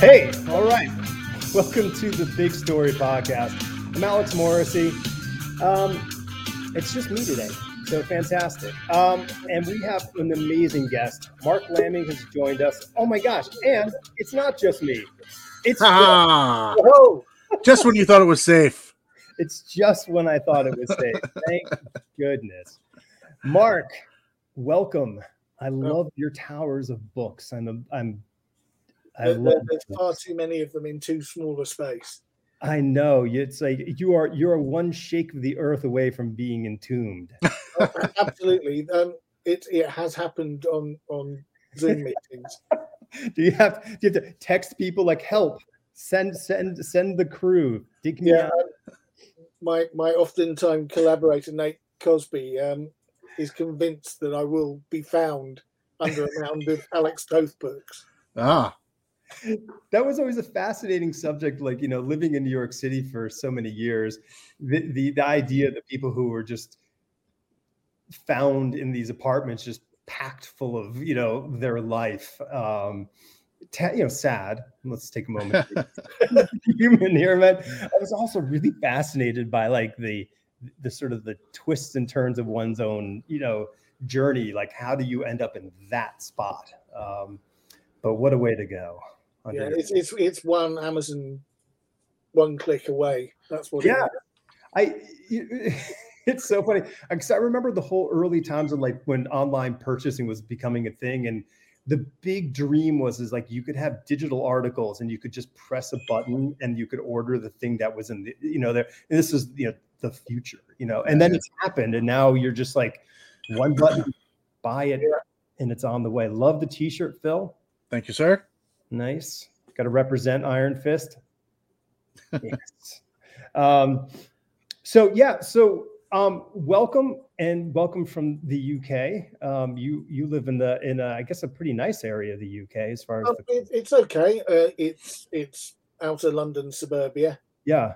Hey, all right. Welcome to the Big Story Podcast. I'm Alex Morrissey. Um, it's just me today, so fantastic. Um, and we have an amazing guest. Marc Laming has joined us. Oh my gosh! And it's not just me. It's Ah, just when you thought it was safe. It's just when I thought it was safe. Thank goodness. Mark, welcome. I love your towers of books. I'm I'm I There- love there- there's far too many of them in too small a space. I know. It's like you are you're one shake of the earth away from being entombed. Absolutely. Um, it it has happened on on Zoom meetings. do you have do you have to text people like help? Send send send the crew. Dig me Yeah. out. My my oftentimes collaborator Nate Cosby um, is convinced that I will be found under a mound of Alex Toth books. Ah, That was always a fascinating subject. Like you know, living in New York City for so many years, the the, the idea that people who were just found in these apartments just packed full of you know their life um ta- you know sad. Let's take a moment. Human here man. I was also really fascinated by like the the sort of the twists and turns of one's own you know journey. Like how do you end up in that spot? Um but what a way to go Yeah, Under- it's it's it's one Amazon one click away. That's what. Yeah. is. I it's so funny because I remember the whole early times of like when online purchasing was becoming a thing and the big dream was is like you could have digital articles and you could just press a button and you could order the thing that was in the you know there and this is you know the future you know and then it's happened and now you're just like one button buy it and it's on the way love the t-shirt phil thank you, sir. Nice. Got to represent Iron Fist. yes. Um, so yeah. So um, welcome and welcome from the UK. Um, you you live in the in a, I guess a pretty nice area of the UK as far as Um, the, it, it's okay. Uh, it's it's outer London suburbia. yeah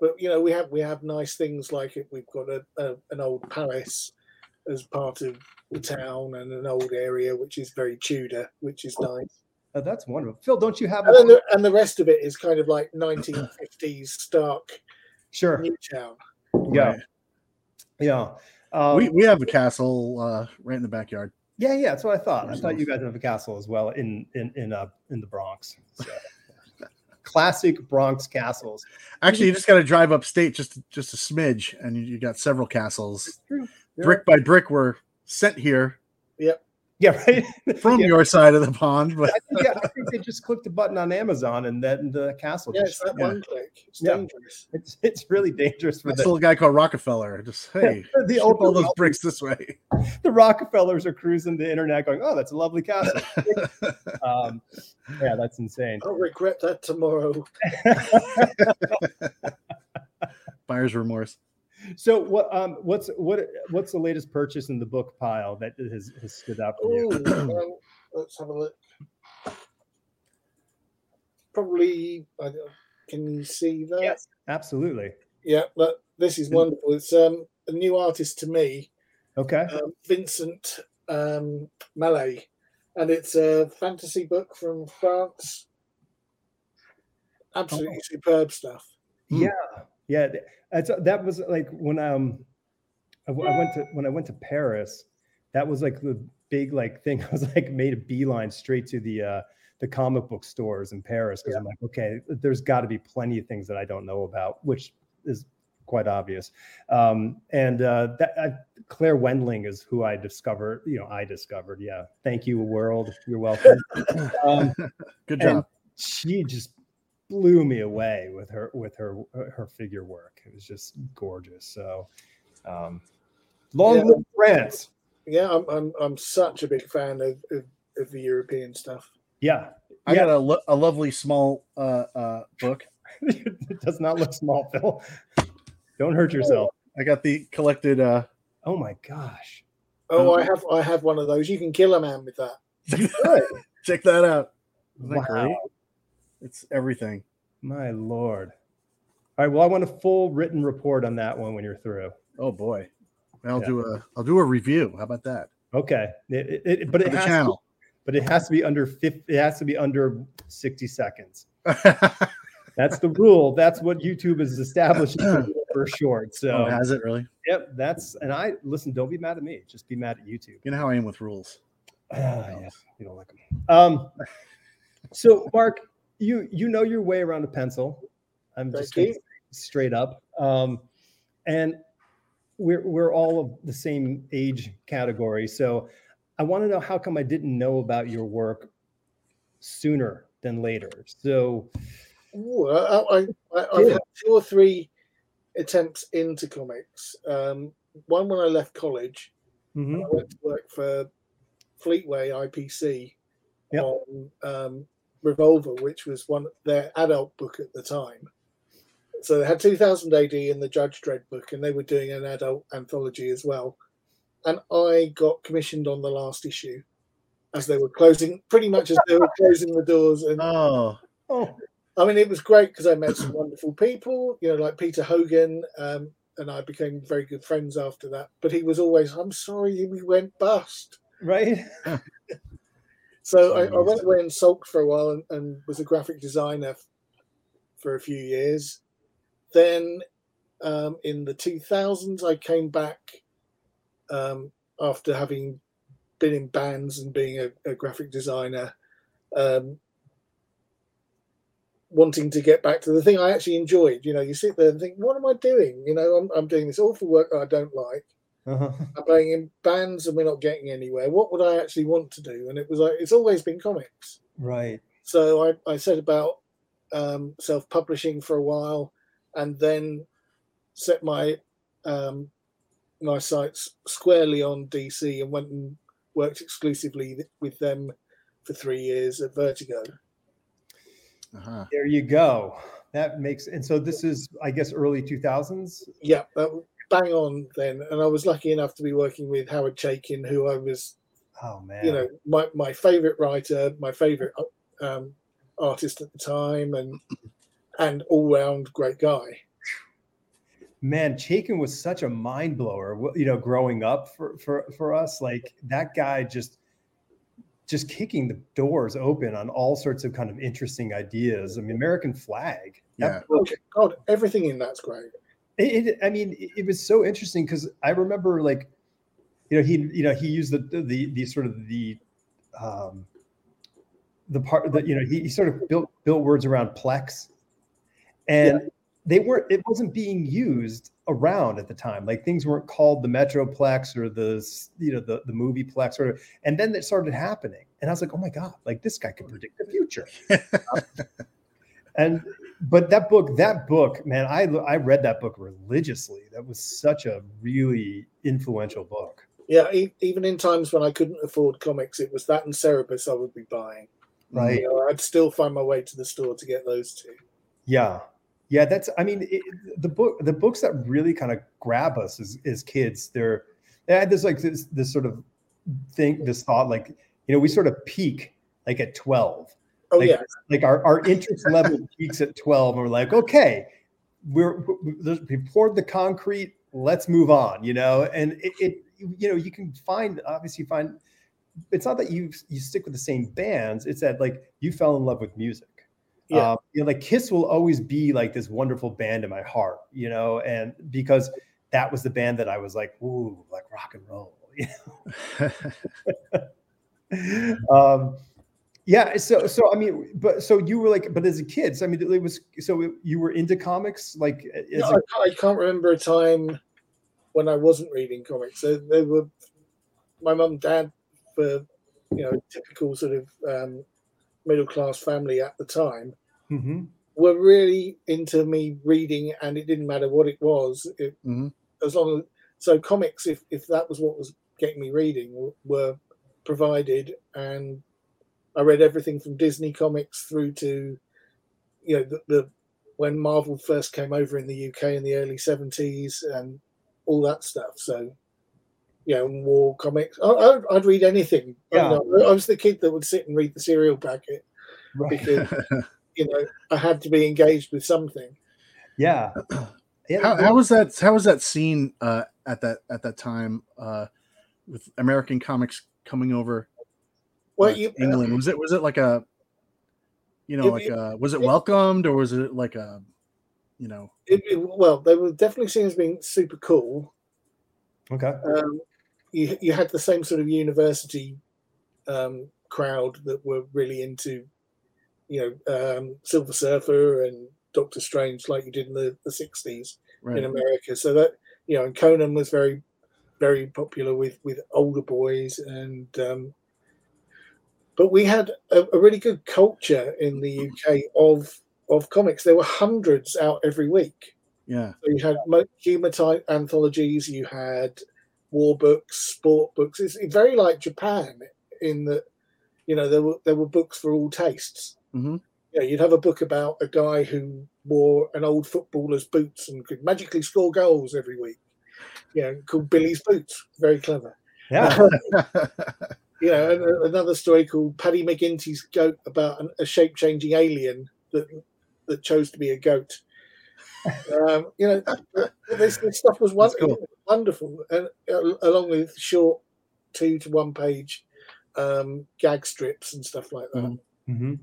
but you know we have we have nice things like it. We've got a, a an old palace as part of the town and an old area which is very Tudor, which is nice. Oh, that's wonderful. Phil, don't you have And then the, and the rest of it is kind of like 1950s Stark sure? New Town. Yeah, Right. yeah. Um, we we have a castle uh, right in the backyard. yeah, yeah. That's what I thought. I thought you guys have a castle as well in in in uh in the Bronx. So, classic Bronx castles. Actually, you just got to drive upstate just just a smidge, and you, you got several castles. true. Brick by brick were sent here Yeah, right. from Yeah. your side of the pond, but I think, yeah, I think they just clicked a button on Amazon and then the castle. Yeah, just, it's that yeah. one click. It's Yeah. dangerous. it's, it's really dangerous for that's a little guy called Rockefeller. Just hey, the ship old all those bricks this way. the Rockefellers are cruising the internet going, oh, that's a lovely castle. um, yeah, that's insane. I'll regret that tomorrow. Buyer's remorse. So what um what's what what's the latest purchase in the book pile that has, has stood out for you? Ooh, um, let's have a look. Probably, I don't- can you see that? Yes, absolutely. Yeah, that, this is wonderful. It's um, a new artist to me, Okay. um, Vincent um, Mallet, and it's a fantasy book from France. Absolutely superb stuff. Hmm. Yeah, yeah. That was like when um I, w- I went to when I went to Paris. That was like the big like thing. I was like made a beeline straight to the uh the comic book stores in Paris because I'm like, okay, there's got to be plenty of things that I don't know about, which is quite obvious. Um, and uh, that uh, Claire Wendling is who I discovered. You know, I discovered. Yeah, thank you, world. You're welcome. um, Good job. she just blew me away with her with her her figure work. It was just gorgeous. So, um, long Yeah. live France. Yeah, I'm I'm, I'm such a big fan of, of, of the European stuff. Yeah, I yeah. got a, lo- a lovely small uh, uh, book. it does not look small, Phil. Don't hurt yourself. I got the collected. Uh, Oh my gosh. Oh, Um, I have I have one of those. You can kill a man with that. check that out. Isn't that Wow. great? It's everything. My lord. All right. Well, I want a full written report on that one when you're through. Oh boy, I'll Yeah. do a I'll do a review. How about that? Okay. It, it, it- but it has channel. but it has to be under 50, it has to be under 60 seconds. That's the rule. That's what YouTube is establishing for short. So oh, has it really? Yep, that's and I listen. Don't be mad at me. Just be mad at YouTube. You know how I am with rules. Uh, yeah, you don't like them. Um, so Marc, you you know your way around a pencil. I'm just straight up. Um, and we're we're all of the same age category. So I want to know how come I didn't know about your work sooner than later. So Ooh, I, I, have had two or three attempts into comics. Um, one when I left college, mm-hmm. I went to work for Fleetway IPC yep. on um, Revolver, which was one their adult book at the time. So they had 2000 AD in the Judge Dredd book, and they were doing an adult anthology as well. And I got commissioned on the last issue as they were closing, pretty much as they were closing the doors. And oh, oh I mean, it was great because I met some wonderful people, you know, like Peter Hogan, um, and I became very good friends after that. But he was always, I'm sorry, we went bust. Right. so I, I, went away and sulked for a while and, and, was a graphic designer for a few years. Then um, in the 2000s, I came back um, after having been in bands and being a, a graphic designer. Um, wanting to get back to the thing I actually enjoyed. You know, you sit there and think, what am I doing? You know, I'm, I'm doing this awful work that I don't like. Uh-huh. I'm playing in bands and we're not getting anywhere. What would I actually want to do? And it was like, it's always been comics. Right. So I, I said about um, self publishing for a while and then set my um, my sights squarely on DC and went and worked exclusively with them for three years at Vertigo. Uh-huh. There you go. That makes and so this is, I guess, early two thousands. Yeah, bang on then. And I was lucky enough to be working with Howard Chaykin, who I was, oh man, you know, my my favorite writer, my favorite um, artist at the time, and and all round great guy. Man, Chaykin was such a mind blower. You know, growing up for for for us, like that guy just just kicking the doors open on all sorts of kind of interesting ideas. I mean, American Flagg. Yeah. Book, God, everything in that's great. It, I mean, it, it was so interesting because I remember like, you know, he, you know, he used the, the, the sort of the, um, the part that, you know, he, he sort of built, built words around plex and yeah. they weren't, it wasn't being used around at the time. Like things weren't called the Metroplex or the you know the the movie Plex or and then it started happening. And I was like, oh my God, like this guy can predict the future. and but that book, that book, man, I I read that book religiously. That was such a really influential book. Yeah, even in times when I couldn't afford comics, it was that and Cerebus I would be buying. Right. You know, I'd still find my way to the store to get those two. Yeah, yeah, that's. I mean, it, the book, the books that really kind of grab us as, as kids, they're they had this like this this sort of thing, this thought, like you know, we sort of peak like at twelve. Oh like, yeah, like our our interest level peaks at twelve, and we're like, okay, we're we poured the concrete. Let's move on, you know. And it, it you know, you can find obviously find it's not that you you stick with the same bands. It's that like you fell in love with music yeah. Um, you know, like Kiss will always be like this wonderful band in my heart, you know, and because that was the band that I was like, ooh, like rock and roll, you know. um, yeah. So, so I mean, but so you were like, but as a kid, so I mean, it was so you were into comics, like. No, a- I can't remember a time when I wasn't reading comics. They, they were my mum, and dad, for you know, typical sort of um, middle class family at the time mm-hmm. were really into me reading, and it didn't matter what it was. It, mm-hmm. As long as so comics, if if that was what was getting me reading, were provided, and I read everything from Disney comics through to you know the, the when Marvel first came over in the UK in the early seventies and all that stuff. So you know, war comics. I, would read anything. Yeah. I, I, was the kid that would sit and read the cereal packet right. because you know I had to be engaged with something. Yeah. yeah. How, how was that? How was that scene uh, at that at that time uh, with American comics coming over Well, uh, you, England was it was it like a you know It- like it- a was it it- welcomed or was it like a you know it, it- well, they were definitely seen as being super cool. Okay. Um, you you had the same sort of university um, crowd that were really into, you know, um, Silver Surfer and Doctor Strange, like you did in the the sixties right in America. So that you know, and Conan was very, very popular with with older boys, and um, but we had a, a really good culture in the UK of of comics. There were hundreds out every week. yeah So you had mo- humor type anthologies, you had war books, sport books. It's very like Japan in that you know there were there were books for all tastes. Mhm. Yeah, you'd have a book about a guy who wore an old footballer's boots and could magically score goals every week. You know, called Billy's Boots. Very clever. Yeah. You know, a- another story called Paddy McGinty's goat about an, a shape changing alien that that chose to be a goat. Um, you know, this, this stuff was wonderful, cool. wonderful, and uh, along with short two to one page um, gag strips and stuff like that. Mhm. hmm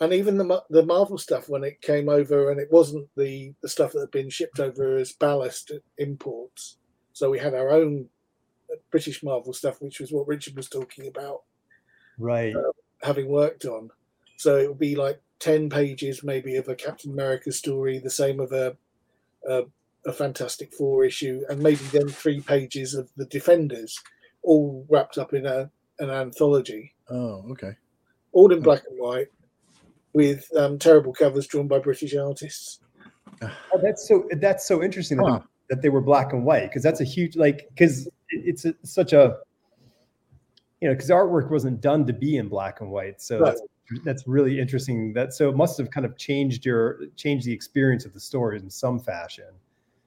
And even the the Marvel stuff when it came over, and it wasn't the the stuff that had been shipped over as ballast imports. So we had our own British Marvel stuff, which was what Richard was talking about Right. Uh, having worked on. So it would be like 10 pages maybe of a Captain America story, the same of a, a, a Fantastic Four issue, and maybe then three pages of the Defenders, all wrapped up in a, an anthology, oh okay all in hmm. black and white, with um, terrible covers drawn by British artists. Oh, that's so that's so interesting Huh. that they were black and white because that's a huge like because it's a, such a you know because artwork wasn't done to be in black and white so Right. that's that's really interesting that so it must have kind of changed your changed the experience of the stories in some fashion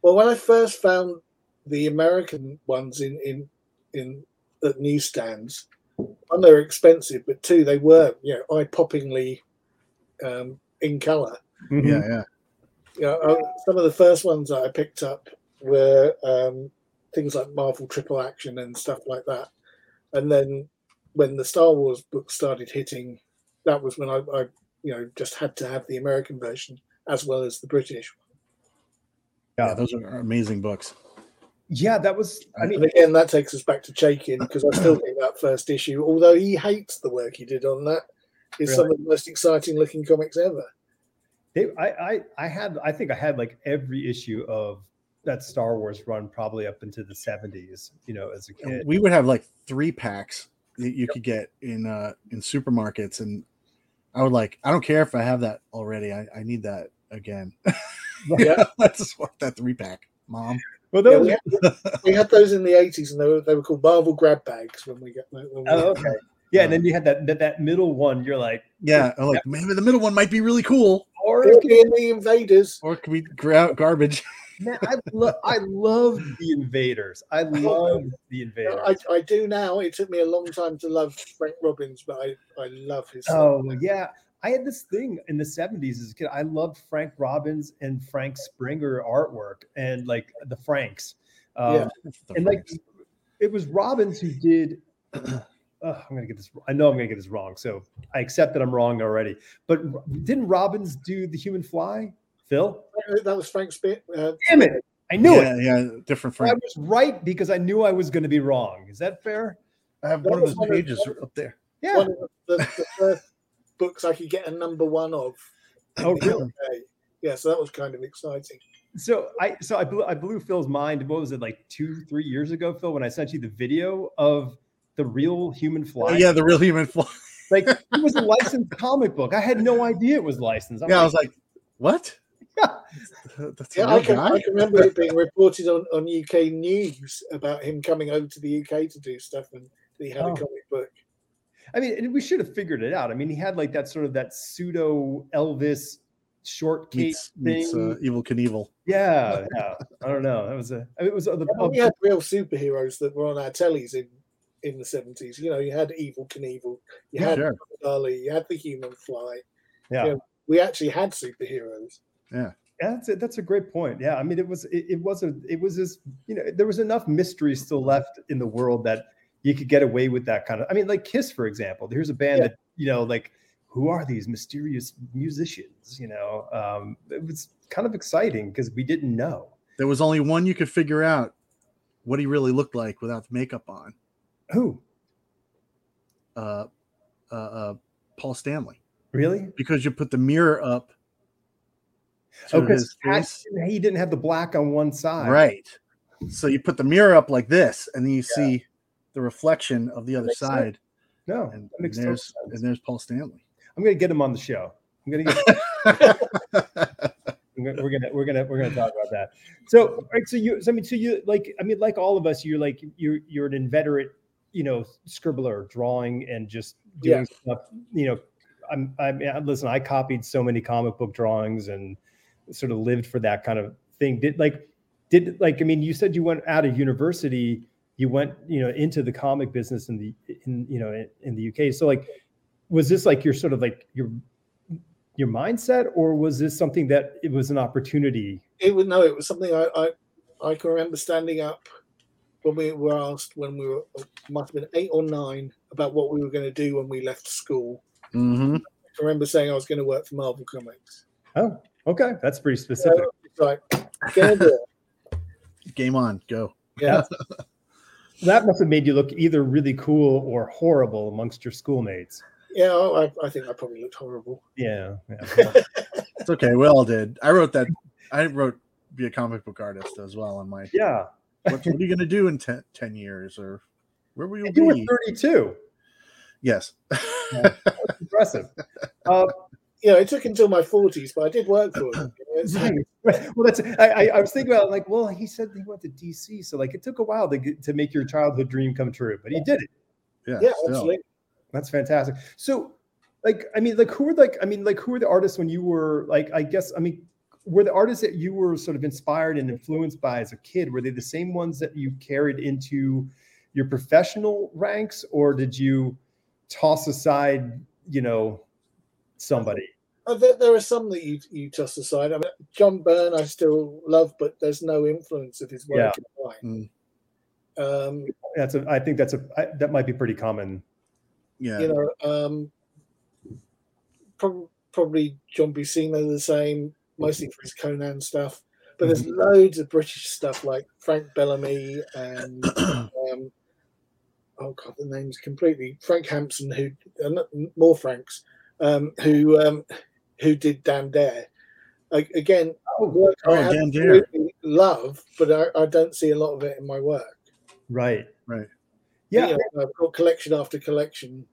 Well, when I first found the American ones in in in at newsstands, one they were expensive, but two they were you know eye poppingly um, in color. Mhm. yeah yeah you know, uh, some of the first ones that I picked up were um, things like Marvel Triple Action and stuff like that. And then when the Star Wars books started hitting, that was when I, I you know, just had to have the American version as well as the British. One. Yeah those are amazing books yeah that was i mean And again, that takes us back to Chaykin because I still think that first issue, although he hates the work he did on that, is some of the most exciting looking comics ever. they, I, I i had i think i had like every issue of that star wars run probably up into the 70s you know as a kid. we would have like three packs that you could get in uh in supermarkets and i would like i don't care if i have that already i, I need that again. Yeah. i just want that three pack mom. Well Yeah, those we, had, we had those in the 80s and they were, they were called Marvel grab bags when we got when we oh, okay. yeah and then you had that, that that middle one you're like yeah i'm like maybe the middle one might be really cool. Or It'll be in the invaders. or it could be gra- garbage Man, I love I love the invaders. I love the invaders. I, I do now. It took me a long time to love Frank Robbins, but I, I love his. stuff. oh yeah. I had this thing in the 70s as a kid. I loved Frank Robbins and Frank Springer artwork and like the Franks. Um, Yeah. and like it was Robbins who did uh, I'm gonna get this I know I'm gonna get this wrong, so I accept that I'm wrong already. But didn't Robbins do the human fly? Phil? that was Frank Spit. Uh, Damn it. I knew it. yeah, different Frank. I was right because I knew I was going to be wrong. Is that fair? I have That one of was those one of- pages up there. Yeah. One of the, the first books I could get a number one of. Oh, the really? Yeah, so that was kind of exciting. So I so I blew I blew Phil's mind. What was it like two three years ago, Phil? When I sent you the video of the real human fly. Oh, yeah, the real human fly. Like it was a licensed comic book. I had no idea it was licensed. I'm Yeah, I was like, what? Yeah. That's Yeah, I can. I can remember it being reported on, on UK news about him coming over to the UK to do stuff and he had Oh. a comic book. I mean, and we should have figured it out. I mean, he had like that sort of that pseudo Elvis short cape meets, thing. meets uh, Evel Knievel. yeah, yeah. I don't know. That was a. I mean, it was uh, the. Yeah, but we had real superheroes that were on our tellies in, in the 70s. You know, you had Evel Knievel, you Yeah, had sure. Dali, you had the Human Fly. yeah. yeah. We actually had superheroes. Yeah, that's a, that's a great point. Yeah, I mean, it was it, it was a it was this you know there was enough mystery still left in the world that you could get away with that kind of. I mean, like Kiss, for example. Here's a band Yeah. that you know, like who are these mysterious musicians? You know, um, it was kind of exciting because we didn't know There was only one you could figure out what he really looked like without the makeup on. who Uh, uh, uh, Paul Stanley, really. because you put the mirror up. Oh, because he didn't have the black on one side, right. So you put the mirror up like this, and then you Yeah. see the reflection of the other Makes sense. side, No, and, and there's and there's Paul Stanley. I'm gonna get him on the show. I'm gonna get. We're gonna we're gonna we're gonna talk about that. So, right, so you, so, I mean, so you like, I mean, like all of us, you're like you're you're an inveterate, you know, scribbler, drawing and just doing stuff. You know, I'm I'm listen. I copied so many comic book drawings and sort of lived for that kind of thing. Did like did like I mean, you said you went out of university. You went, you know, into the comic business in the in you know in, in the UK. So like, was this like your sort of like your your mindset, or was this something that it was an opportunity? It was no, it was something I I, I can remember standing up when we were asked when we were must have been eight or nine about what we were going to do when we left school. hmm I remember saying I was going to work for Marvel Comics. Oh, okay, that's pretty specific. It's like, gonna do it. Game on, go. Yeah, That must have made you look either really cool or horrible amongst your schoolmates. yeah. I, I think I probably looked horrible. Yeah, yeah. It's okay. We all did. I wrote that. I wrote be a comic book artist as well on my. yeah. What, what are you going to do in 10, 10 years, or where will you And you were 32. Yes. Impressive. Uh, Yeah, it took until my forties, but I did work for them. you know, it's- right. Well, that's I, I, I was thinking about like, well, he said he went to DC, so like it took a while to get, to make your childhood dream come true, but he did it. yeah. yeah, still. absolutely. That's fantastic. So, like, I mean, like, who were like, I mean, like, who were the artists when you were like, I guess, I mean, were the artists that you were sort of inspired and influenced by as a kid? Were they the same ones that you carried into your professional ranks, or did you toss aside, you know, somebody? Uh, there, there are some that you you toss aside. I mean, John Byrne, I still love, but there's no influence of his work Yeah. in mine. Um, That's a. I think that's a. I, that might be pretty common. Yeah. you know, um, prob- probably John Buscema the same, mostly for his Conan stuff. But there's loads of British stuff like Frank Bellamy and um, oh god, the name's completely Frank Hampson, who uh, more Franks, um, who um, who did Dan Dare. Like, again, work Oh, I Dan Dare. love, but I, I don't see a lot of it in my work. Right. Right. Yeah. You know, I've got collection after collection.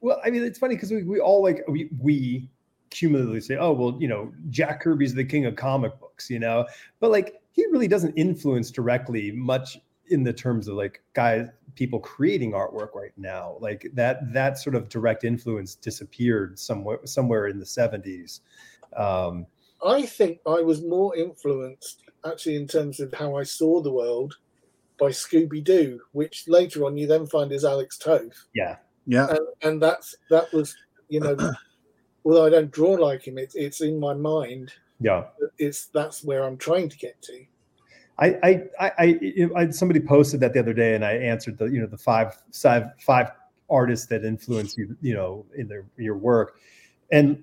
Well, I mean, it's funny because we, we all like we we cumulatively say, oh well, you know, Jack Kirby's the king of comic books, you know, but like he really doesn't influence directly much in the terms of like guys people creating artwork right now like that that sort of direct influence disappeared somewhere somewhere in the 70s um I think I was more influenced actually in terms of how I saw the world by Scooby Doo, which later on you then find is Alex Toth, yeah Yeah. and, and that's that was you know, although I don't draw like him, it's it's in my mind. yeah It's that's where I'm trying to get to. I, I, I, I, somebody posted that the other day, and I answered the, you know, the five, five, five artists that influence you, you know, in their your work, and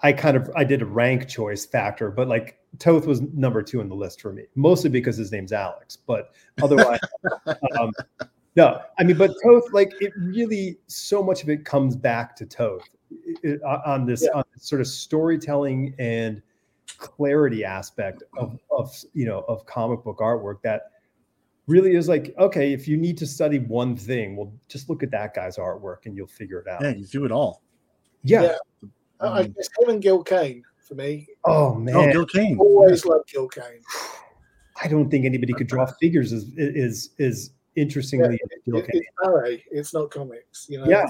I kind of, I did a rank choice factor, but like Toth was number two on the list for me, mostly because his name's Alex, but otherwise, um, no, I mean, but Toth, like it really, so much of it comes back to Toth it- on this, Yeah. on this sort of storytelling and clarity aspect of, of you know of comic book artwork that really is like okay if you need to study one thing well just look at that guy's artwork and you'll figure it out Yeah. You do it all. yeah, Yeah. I, I Um, guess him and Gil Kane for me. oh man oh, Gil Kane. Always loved Gil Kane. i don't think anybody could draw figures as is is interestingly as Gil It, Kane. it's ballet. It's not comics. You know. Yeah.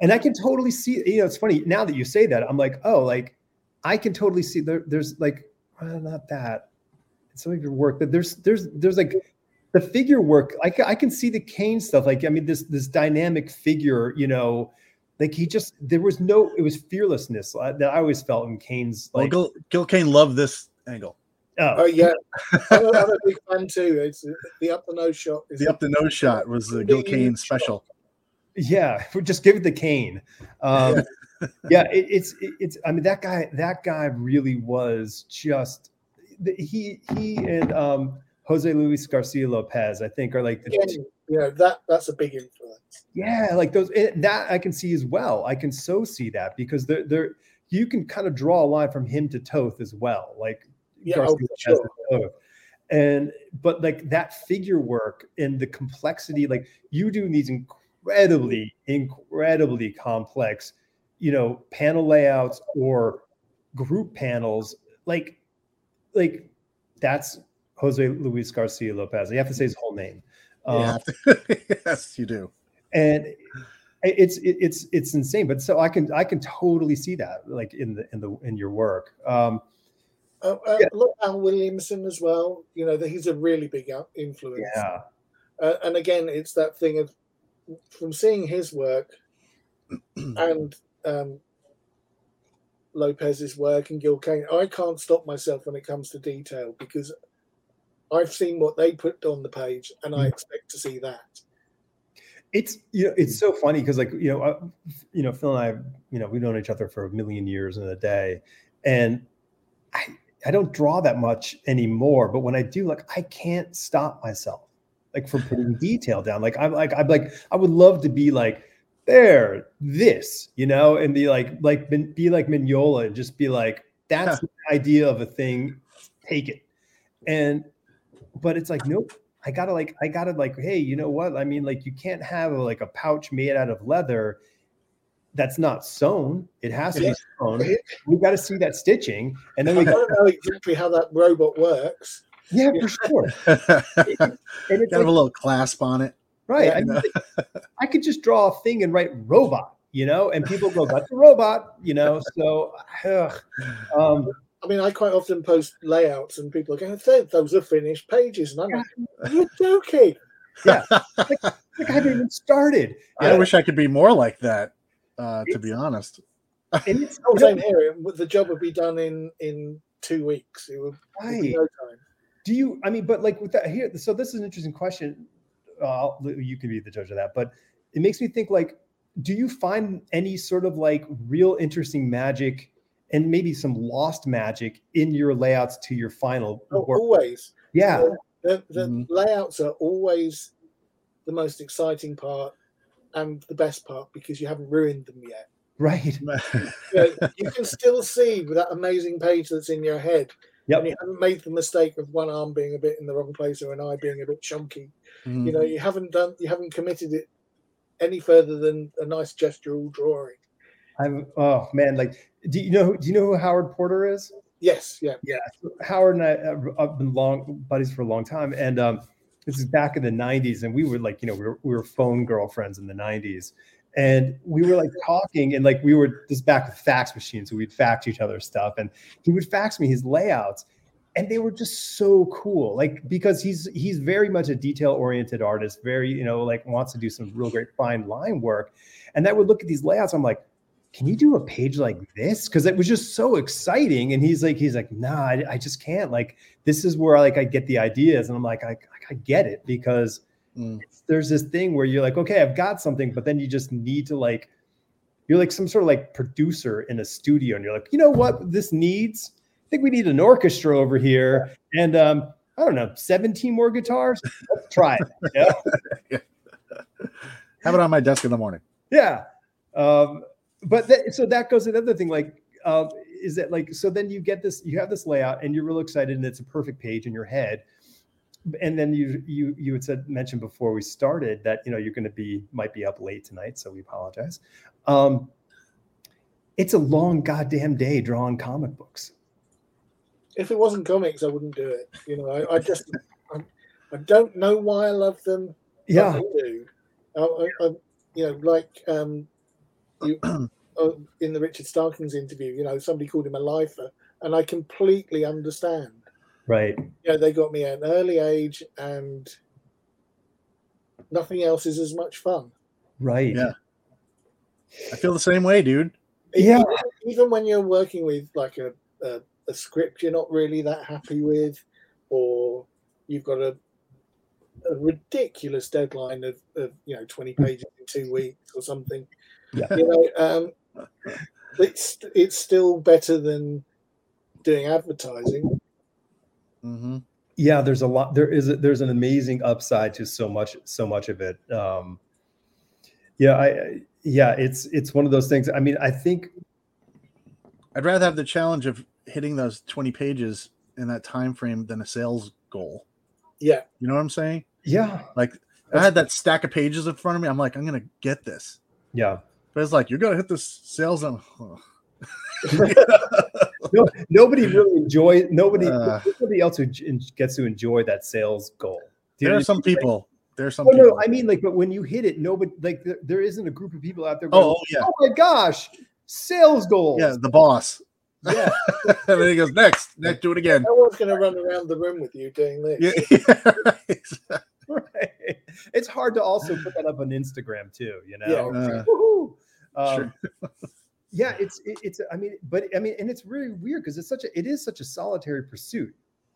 And i can totally see you know it's funny now that you say that i'm like oh like i can totally see there, there's like well, not that some of your work but there's there's there's like the figure work I, ca- I can see the Kane stuff like i mean this this dynamic figure you know like he just there was no it was fearlessness uh, that i always felt in kane's Well, like Gil, Gil Kane loved this angle. Oh, oh yeah, I'm, I'm, a big fan too. It's the up the nose shot. the up the nose shot was the Gil Kane special. Yeah, just give it the cane. Um, yeah, it, it's it, it's. I mean, that guy. That guy really was just. He he and um, Jose Luis Garcia Lopez, I think, are like the. Yeah, yeah, that that's a big influence. Yeah, like those. It, that I can see as well. I can so see that because they're they're. You can kind of draw a line from him to Toth as well. Like yeah, oh, sure. And but like that figure work and the complexity, like you do these incredibly, incredibly complex, you know, panel layouts or group panels, like, like that's Jose Luis Garcia Lopez. You have to say his whole name. Um, yes, you do. And it's it's it's insane. But so I can I can totally see that like in the in the in your work. Um, uh, uh, yeah. Look, Al Williamson as well. You know that he's a really big influence. Yeah. Uh, and again, it's that thing of from seeing his work and um, Lopez's work and Gil Kane, I can't stop myself when it comes to detail because I've seen what they put on the page, and I mm. expect to see that. It's you know it's so funny because like you know you know Phil and I you know we've known each other for a million years in a day, and I I don't draw that much anymore, but when I do, like I can't stop myself, like from putting detail down. Like I'm like I'm like I would love to be like there, this, you know, and be like like be like Mignola and just be like that's the idea of a thing, take it, and but it's like nope. I gotta like I gotta like hey you know what I mean like you can't have a, like a pouch made out of leather that's not sewn. It has to yeah. be sewn. We got to see that stitching, and then we got to know exactly how that robot works. Yeah, for sure. and it's got like, have a little clasp on it, right? Yeah, I, mean, I could just draw a thing and write robot, you know, and people go, "That's a robot," you know. So, um, I mean, I quite often post layouts, and people are going, "Those are finished pages," and I'm like, "You're joking." Yeah, like, like I haven't even started. I wish I could be more like that uh, to be honest. And it's oh, same here. The job would be done in in two weeks. It would, right. no time. Do you? I mean, but like with that here. So this is an interesting question. Uh, you can be the judge of that, but it makes me think like, do you find any sort of like real interesting magic and maybe some lost magic in your layouts to your final? Oh, always. Yeah. The, the mm-hmm. layouts are always the most exciting part and the best part because you haven't ruined them yet. Right. you, know, you can still see with that amazing page that's in your head. Yep. And you haven't made the mistake of one arm being a bit in the wrong place or an eye being a bit chunky. Mm. You know, you haven't done, you haven't committed it any further than a nice gestural drawing. I'm, oh man, like, do you know, do you know who Howard Porter is? Yes. Yeah. Yeah. Howard and I have been long buddies for a long time. And, um, this is back in the 90s and we were like you know we were, we were phone girlfriends in the 90s and we were like talking and like we were just back with fax machines so we'd fax each other stuff and he would fax me his layouts and they were just so cool like because he's he's very much a detail oriented artist very you know like wants to do some real great fine line work and that would look at these layouts i'm like can you do a page like this? Because it was just so exciting. And he's like, he's like, nah, I, I, just can't. Like, this is where like I get the ideas. And I'm like, I, I get it because mm. there's this thing where you're like, okay, I've got something, but then you just need to like, you're like some sort of like producer in a studio, and you're like, you know what, this needs. I think we need an orchestra over here, and um, I don't know, 17 more guitars. Let's try it. Yeah. Have it on my desk in the morning. Yeah. Um, but that, so that goes to the other thing like uh, is that like so then you get this you have this layout and you're real excited and it's a perfect page in your head and then you you you had said mentioned before we started that you know you're going to be might be up late tonight so we apologize um it's a long goddamn day drawing comic books if it wasn't comics i wouldn't do it you know i, I just I, I, don't know why i love them yeah I do I, I, you know like um you, uh, in the Richard Starkings interview, you know, somebody called him a lifer, and I completely understand. Right. Yeah, they got me at an early age, and nothing else is as much fun. Right. Yeah. I feel the same way, dude. Yeah. Even, even when you're working with like a, a a script you're not really that happy with, or you've got a a ridiculous deadline of, of you know 20 pages in two weeks or something. Yeah. You know, um, it's it's still better than doing advertising. Mm-hmm. yeah there's a lot there is a, there's an amazing upside to so much so much of it um yeah i I- yeah it's it's one of those things i mean i think I'd rather have the challenge of hitting those 20 pages in that time frame than a sales goal. Yeah, You know what I'm saying? yeah Like I had that stack of pages in front of me. I'm like, I'm gonna get this. yeah But it's like you're gonna hit the sales on. no, nobody really enjoys nobody Uh. nobody else who gets to enjoy that sales goal Do you there are some I mean? people. There are some Oh people. no, I mean like, but when you hit it, nobody like there, there isn't a group of people out there. Going, oh, oh, yeah, oh my gosh, sales goal. yeah. The boss. Yeah. and then he goes next. Next, do it again. no one's going to run around the room with you doing this. Yeah. right. It's hard to also put that up on Instagram too. You know. Yeah. Uh, Um, Sure. yeah, it's it, it's. I mean, but I mean, and it's really weird because it's such a it is such a solitary pursuit.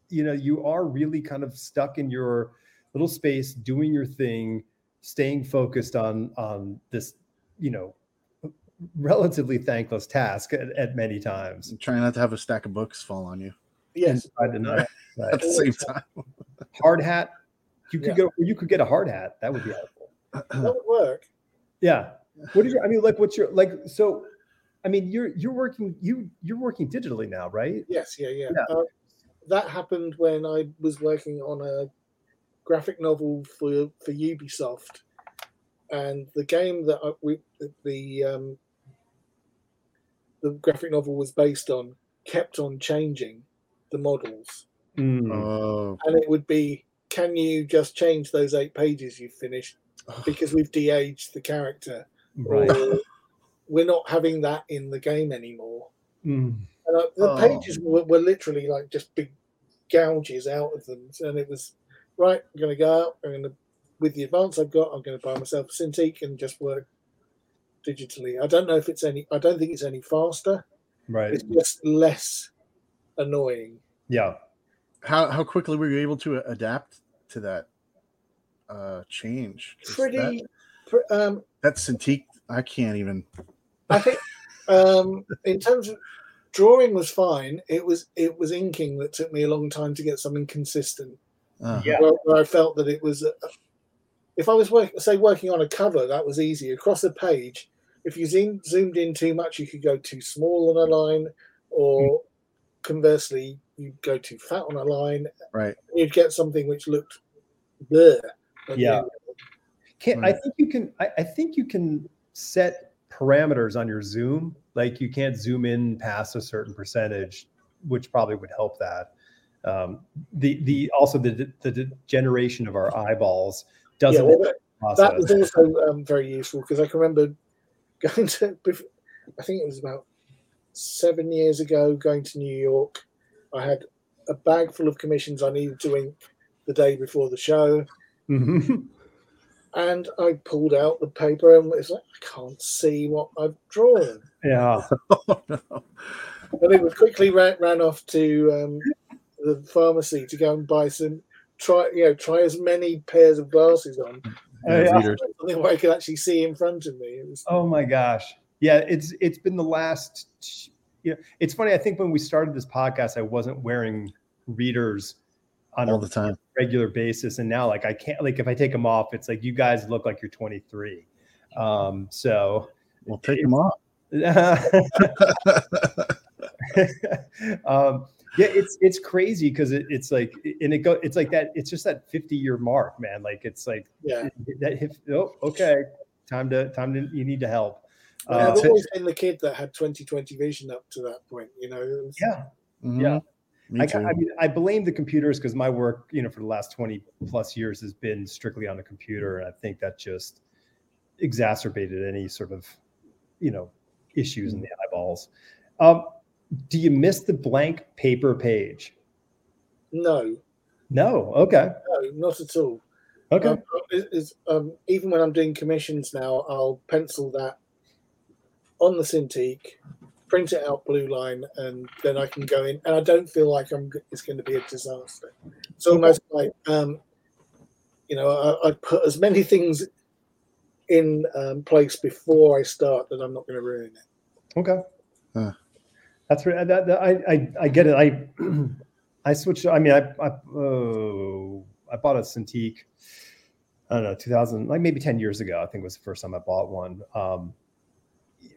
You know, you are really kind of stuck in your little space, doing your thing, staying focused on on this. You know, relatively thankless task at, at many times. Try not to have a stack of books fall on you Yes. Inside the night. Right. at the same time. Hard hat. You could Yeah. go. You could get a hard hat. That would be helpful. That would work. Yeah. What is your? I mean, like, what's your like? So, I mean, you're you're working you you're working digitally now, right? Yes, yeah, yeah. Yeah. Uh, that happened when I was working on a graphic novel for for Ubisoft, and the game that I, we the um, the graphic novel was based on kept on changing the models, Mm. Oh, and it would be, can you just change those eight pages you've finished because we've de-aged the character, right. or we're not having that in the game anymore. Mm. And uh, the Oh. pages were, were literally like just big gouges out of them. And it was, right, I'm going to go out. I'm going to, with the advance I've got, I'm going to buy myself a Cintiq and just work digitally. I don't know if it's any, I don't think it's any faster. Right. It's just less annoying. Yeah. how how quickly were you able to adapt to that uh change? 'Cause Pretty, That, pr- um, that Cintiq, I can't even. I think, um, in terms of drawing was fine. It was, it was inking that took me a long time to get something consistent. Uh, Yeah. where, where I felt that it was, uh, if I was work, say working on a cover, that was easy. Across a page, if you zoom, zoomed in too much, you could go too small on a line, or conversely, you'd go too fat on a line. Right. You'd get something which looked blur. Yeah. end. Can I think you can I, I think you can set parameters on your zoom. Like you can't zoom in past a certain percentage, which probably would help that. Um, the the also the the degeneration of our eyeballs doesn't Yeah, well, that, that was also um, very useful because I can remember going to, I think it was about seven years ago, going to New York. I had a bag full of commissions I needed to ink the day before the show. Mhm. and I pulled out the paper and it's like I can't see what I've drawn. yeah. Oh, no. And it was quickly ran, ran off to um, the pharmacy to go and buy some try you know try as many pairs of glasses on yeah. readers. something where I could actually see in front of me. It was Oh my gosh. Yeah, it's it's been the last you know, it's funny. I think when we started this podcast, I wasn't wearing readers on all a the time. regular basis. And now like I can't like if I take them off, it's like you guys look like you're 23. Um so We'll take them off. um yeah it's it's crazy because it, it's like and it go it's like that it's just that 50 year mark man like it's like yeah. that hit, oh okay time to time to you need to help But Uh, I've always been the kid that had 20/20 vision up to that point. You know, was- yeah Mhm. Yeah. Me I, too. I mean, I blame the computers because my work, you know, for the last 20 plus years has been strictly on the computer. And I think that just exacerbated any sort of, you know, issues in the eyeballs. Um, do you miss the blank paper page? no, No. Okay. no, not at all. Okay. Um, it- it's, um, even when I'm doing commissions now, I'll pencil that on the Cintiq, print it out blue line, and then I can go in, and I don't feel like I'm it's going to be a disaster. It's almost like um, you know I, I put as many things in um, place before I start that I'm not going to ruin it. Okay. Huh. That's right. That, that, I, I I get it. I I switched. I mean, I I, uh, I bought a Cintiq. I don't know, 2000, like maybe 10 years ago. I think was the first time I bought one. Um,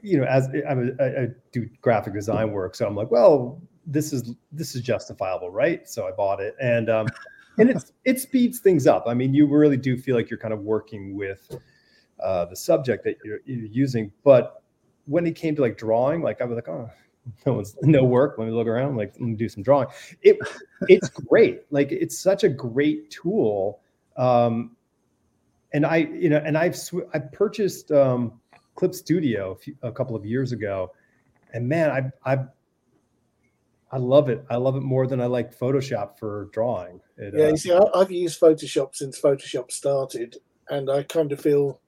you know, as I do graphic design work, so I'm like, well, this is this is justifiable, right? So I bought it, and um, and it's it speeds things up. I mean, you really do feel like you're kind of working with uh, the subject that you're, you're using. But when it came to like drawing, like I was like, oh, no one's no work. Let me look around. Like let me do some drawing. It it's great. Like it's such a great tool. Um, and I you know and I've sw- I purchased um, Clip Studio a, few, a couple of years ago, and man, I I I love it. I love it more than I like Photoshop for drawing. It, yeah, uh, you see, I, I've used Photoshop since Photoshop started, and I kind of feel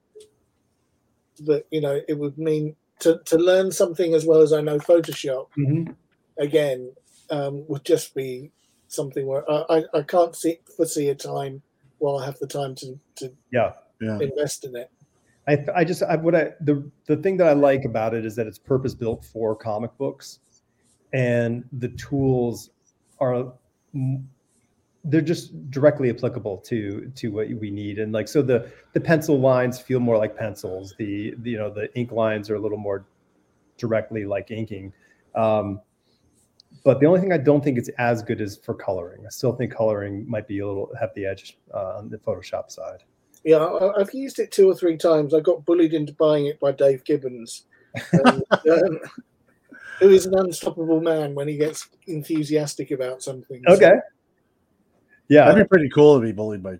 that you know it would mean to, to learn something as well as I know Photoshop mm-hmm. again um, would just be something where I, I, I can't see foresee a time where I have the time to, to yeah, yeah. invest in it. I, I just I, what I the the thing that I like about it is that it's purpose built for comic books, and the tools are they're just directly applicable to to what we need. And like so the the pencil lines feel more like pencils. The, the you know the ink lines are a little more directly like inking. Um, but the only thing i don't think it's as good as for coloring. I still think coloring might be a little have the edge uh, on the photoshop side. Yeah i've used it two or three times. I got bullied into buying it by dave gibbons um, who is an unstoppable man when he gets enthusiastic about something. Okay. so yeah, that'd be pretty cool to be bullied by.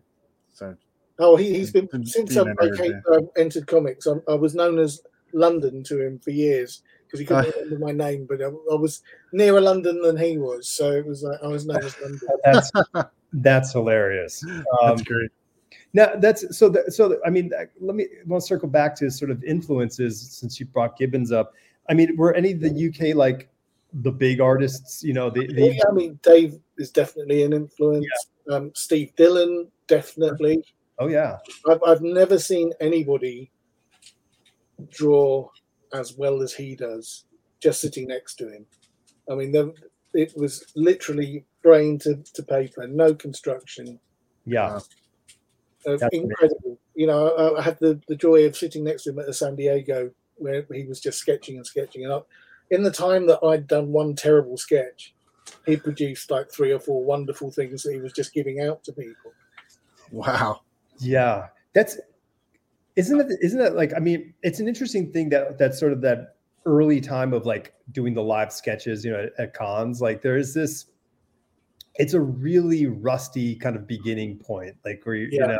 So. Oh, he, has been since I, came, uh, entered comics. I, I, was known as London to him for years because he couldn't uh, remember my name, but I, I, was nearer London than he was, so it was like I was known as London. That's that's hilarious. Um, that's great. Now that's so. That, so I mean, let me. I want to circle back to sort of influences since you brought Gibbons up. I mean, were any of the UK like the big artists? You know, the, the yeah, I mean, Dave is definitely an influence. Um, Steve Dillon, definitely. Oh yeah. I've, I've never seen anybody draw as well as he does, just sitting next to him. I mean, the, it was literally brain to, to paper, no construction. Yeah. Uh, incredible. Amazing. You know, I, I, had the, the joy of sitting next to him at the San Diego where he was just sketching and sketching. And up in the time that I'd done one terrible sketch, he produced like three or four wonderful things that he was just giving out to people. Wow. Yeah, that's isn't it? Isn't it like? I mean, it's an interesting thing that that sort of that early time of like doing the live sketches, you know, at, at cons. Like there is this. It's a really rusty kind of beginning point, like where you, yeah. you know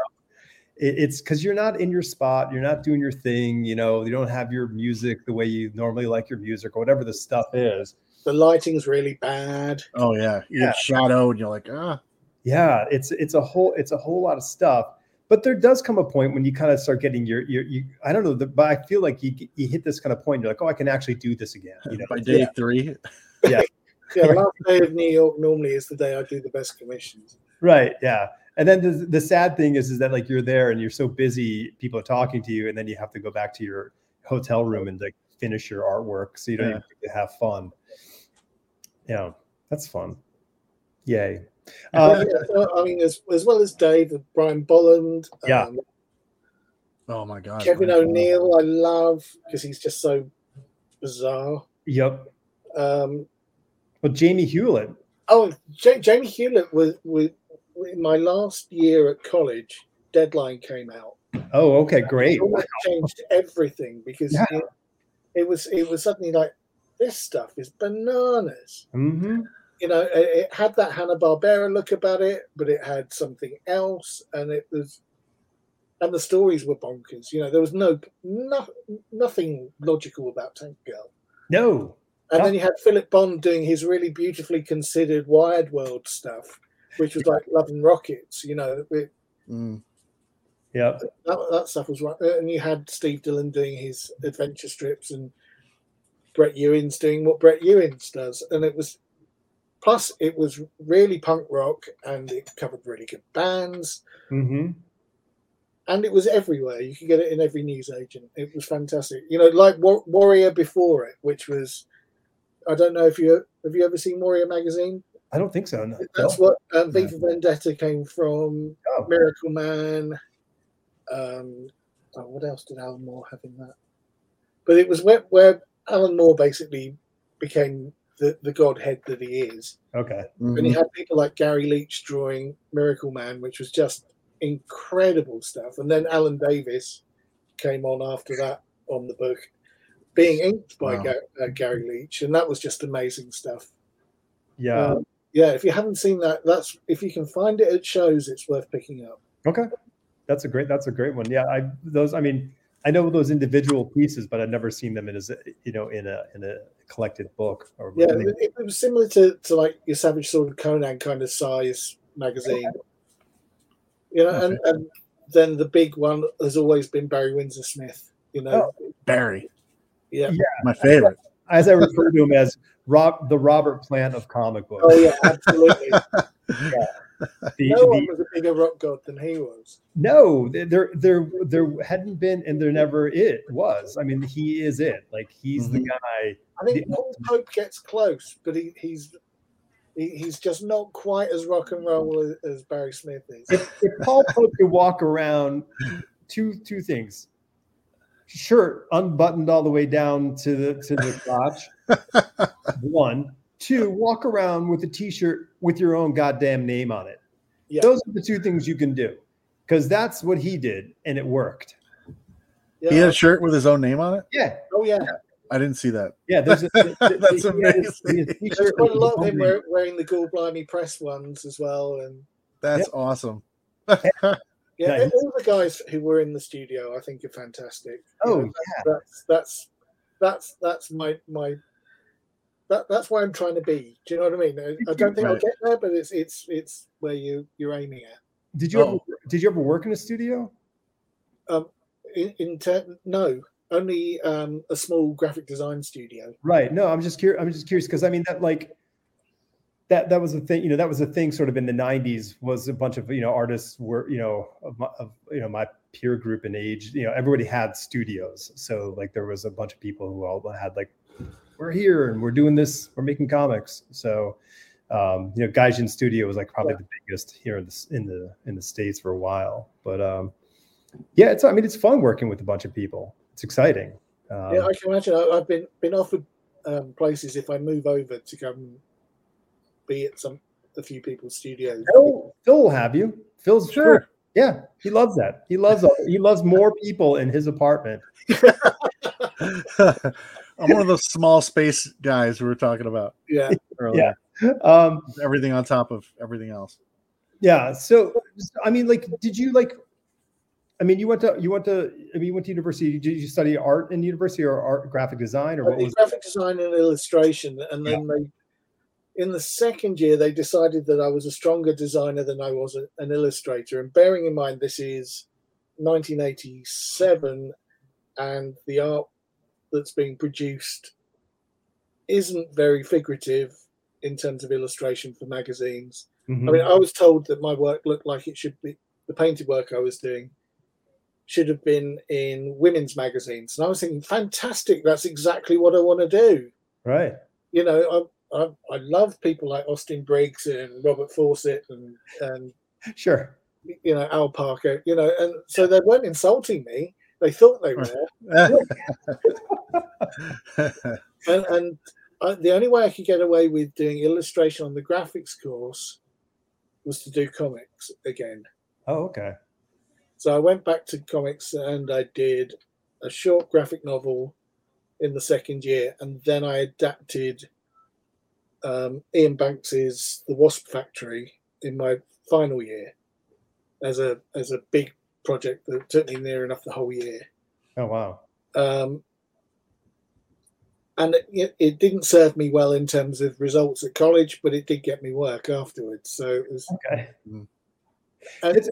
it's because you're not in your spot you're not doing your thing you know you don't have your music the way you normally like your music or whatever the stuff is the lighting's really bad. Oh yeah, you yeah. shadow, and you're like, ah. Yeah, it's it's a whole it's a whole lot of stuff. But there does come a point when you kind of start getting your your you I don't know, the, but I feel like you you hit this kind of point. You're like, oh, I can actually do this again. You know, by day yeah. three. Yeah. yeah, the last day of New York normally is the day I do the best commissions. Right. Yeah. And then the, the sad thing is, is that like you're there and you're so busy, people are talking to you, and then you have to go back to your hotel room and like finish your artwork, so you don't yeah. even have fun yeah, that's fun. Yay. Um, yeah, I mean, as, as well as Dave, Brian Bolland. Yeah. Um, oh my God. Kevin Brian O'Neill, I love because he's just so bizarre. Yep. Um, well, Jamie Hewlett. Oh, J- Jamie Hewlett was, was in my last year at college. Deadline came out. Oh, okay, great. It changed everything because yeah. it, it was it was suddenly like this stuff is bananas. Mm-hmm. You know, it, it had that Hanna Barbera look about it, but it had something else, and it was, and the stories were bonkers. You know, there was no, no nothing logical about Tank Girl. No. And then you had Philip Bond doing his really beautifully considered Wired World stuff, which was like Love and Rockets. You know, it, mm. yeah, that, that stuff was right. And you had Steve Dillon doing his adventure strips and Brett Ewins doing what Brett Ewins does, and it was plus it was really punk rock and it covered really good bands. Mm-hmm. And it was everywhere. You could get it in every news agent. It was fantastic. You know, like War- Warrior before it, which was, I don't know if you have you ever seen Warrior magazine. I don't think so. No. That's what um, V for Vendetta came from. Oh. Miracle Man. Um, oh, what else did Alan Moore have in that? But it was where, where Alan Moore basically became the, the godhead that he is. Okay. Mm-hmm. And he had people like Garry Leach drawing Miracle Man, which was just incredible stuff. And then Alan Davis came on after that on the book, being inked by wow. Ga- uh, Garry Leach, and that was just amazing stuff. Yeah. Um, yeah, if you haven't seen that, that's if you can find it at shows, it's worth picking up. Okay, that's a great that's a great one. Yeah, I those I mean I know those individual pieces, but I've never seen them in as you know in a in a collected book. Or yeah, it, it, was similar to, to like your Savage Sword of Conan kind of size magazine. Okay. You know, okay. and, and then the big one has always been Barry Windsor Smith. You know, oh, Barry. Yeah, yeah, my favorite. As I refer to him as Rob, the Robert Plant of comic books. Oh yeah, absolutely. yeah. The, no one was a bigger rock god than he was. No, there, there, there hadn't been, and there never it was. I mean, he is it. Like he's mm-hmm. the guy. I think the, Paul Pope gets close, but he, he's he, he's just not quite as rock and roll as, as Barry Smith is. If, if Paul Pope could walk around, two two things: shirt unbuttoned all the way down to the to the crotch. One, two, walk around with a t-shirt with your own goddamn name on it. Yeah. Those are the two things you can do because that's what he did and it worked. Yeah. He had a shirt with his own name on it. Yeah. Oh yeah. I didn't see that. Yeah, there's a, that's amazing. There's quite a lot of him wearing the Gorblimey press ones as well, and that's yeah. awesome. yeah, all the guys who were in the studio, I think, are fantastic. Oh, you know, yeah. That's that's that's that's my my that, that's where I'm trying to be. Do you know what I mean? I, don't think right. I'll get there, but it's it's it's where you you're aiming at. Did you oh. ever did you ever work in a studio? Um, in, in ter- no, only um, a small graphic design studio. Right. No, I'm just curious. I'm just curious because I mean that like that that was a thing. You know, that was a thing sort of in the '90s. Was a bunch of you know artists were you know of, my, of you know my peer group in age. You know, everybody had studios. So like there was a bunch of people who all had like we're here and we're doing this, we're making comics. So, um, you know, Gaijin Studio was like probably yeah. the biggest here in the in the in the states for a while. But um, yeah, it's I mean it's fun working with a bunch of people. It's exciting. Um, yeah, I can imagine. I, have been been offered um, places if I move over to come be at some a few people's studios. Phil, Phil will have you. Phil's sure. Yeah, he loves that. He loves he loves more people in his apartment. I'm one of those small space guys we were talking about. Yeah. Earlier. Yeah. Um, everything on top of everything else. Yeah. So, I mean, like, did you like? I mean, you went to you went to I mean, you went to university. Did you study art in university or art graphic design or what was graphic it? design and illustration? And then yeah. they, in the second year, they decided that I was a stronger designer than I was an illustrator. And bearing in mind, this is 1987, and the art that's being produced isn't very figurative in terms of illustration for magazines. Mm-hmm. I mean, I was told that my work looked like it should be the painted work I was doing should have been in women's magazines, and I was thinking, fantastic, that's exactly what I want to do. Right. You know, I, I, I love people like Austin Briggs and Robert Fawcett and and sure, you know Al Parker. You know, and so they weren't insulting me. They thought they were. and, and I, the only way I could get away with doing illustration on the graphics course was to do comics again. Oh, okay. So I went back to comics and I did a short graphic novel in the second year, and then I adapted um, Iain Banks's The Wasp Factory in my final year as a as a big project that took me near enough the whole year. Oh wow! Um, and it, it, didn't serve me well in terms of results at college, but it did get me work afterwards. So it was okay. Mm. And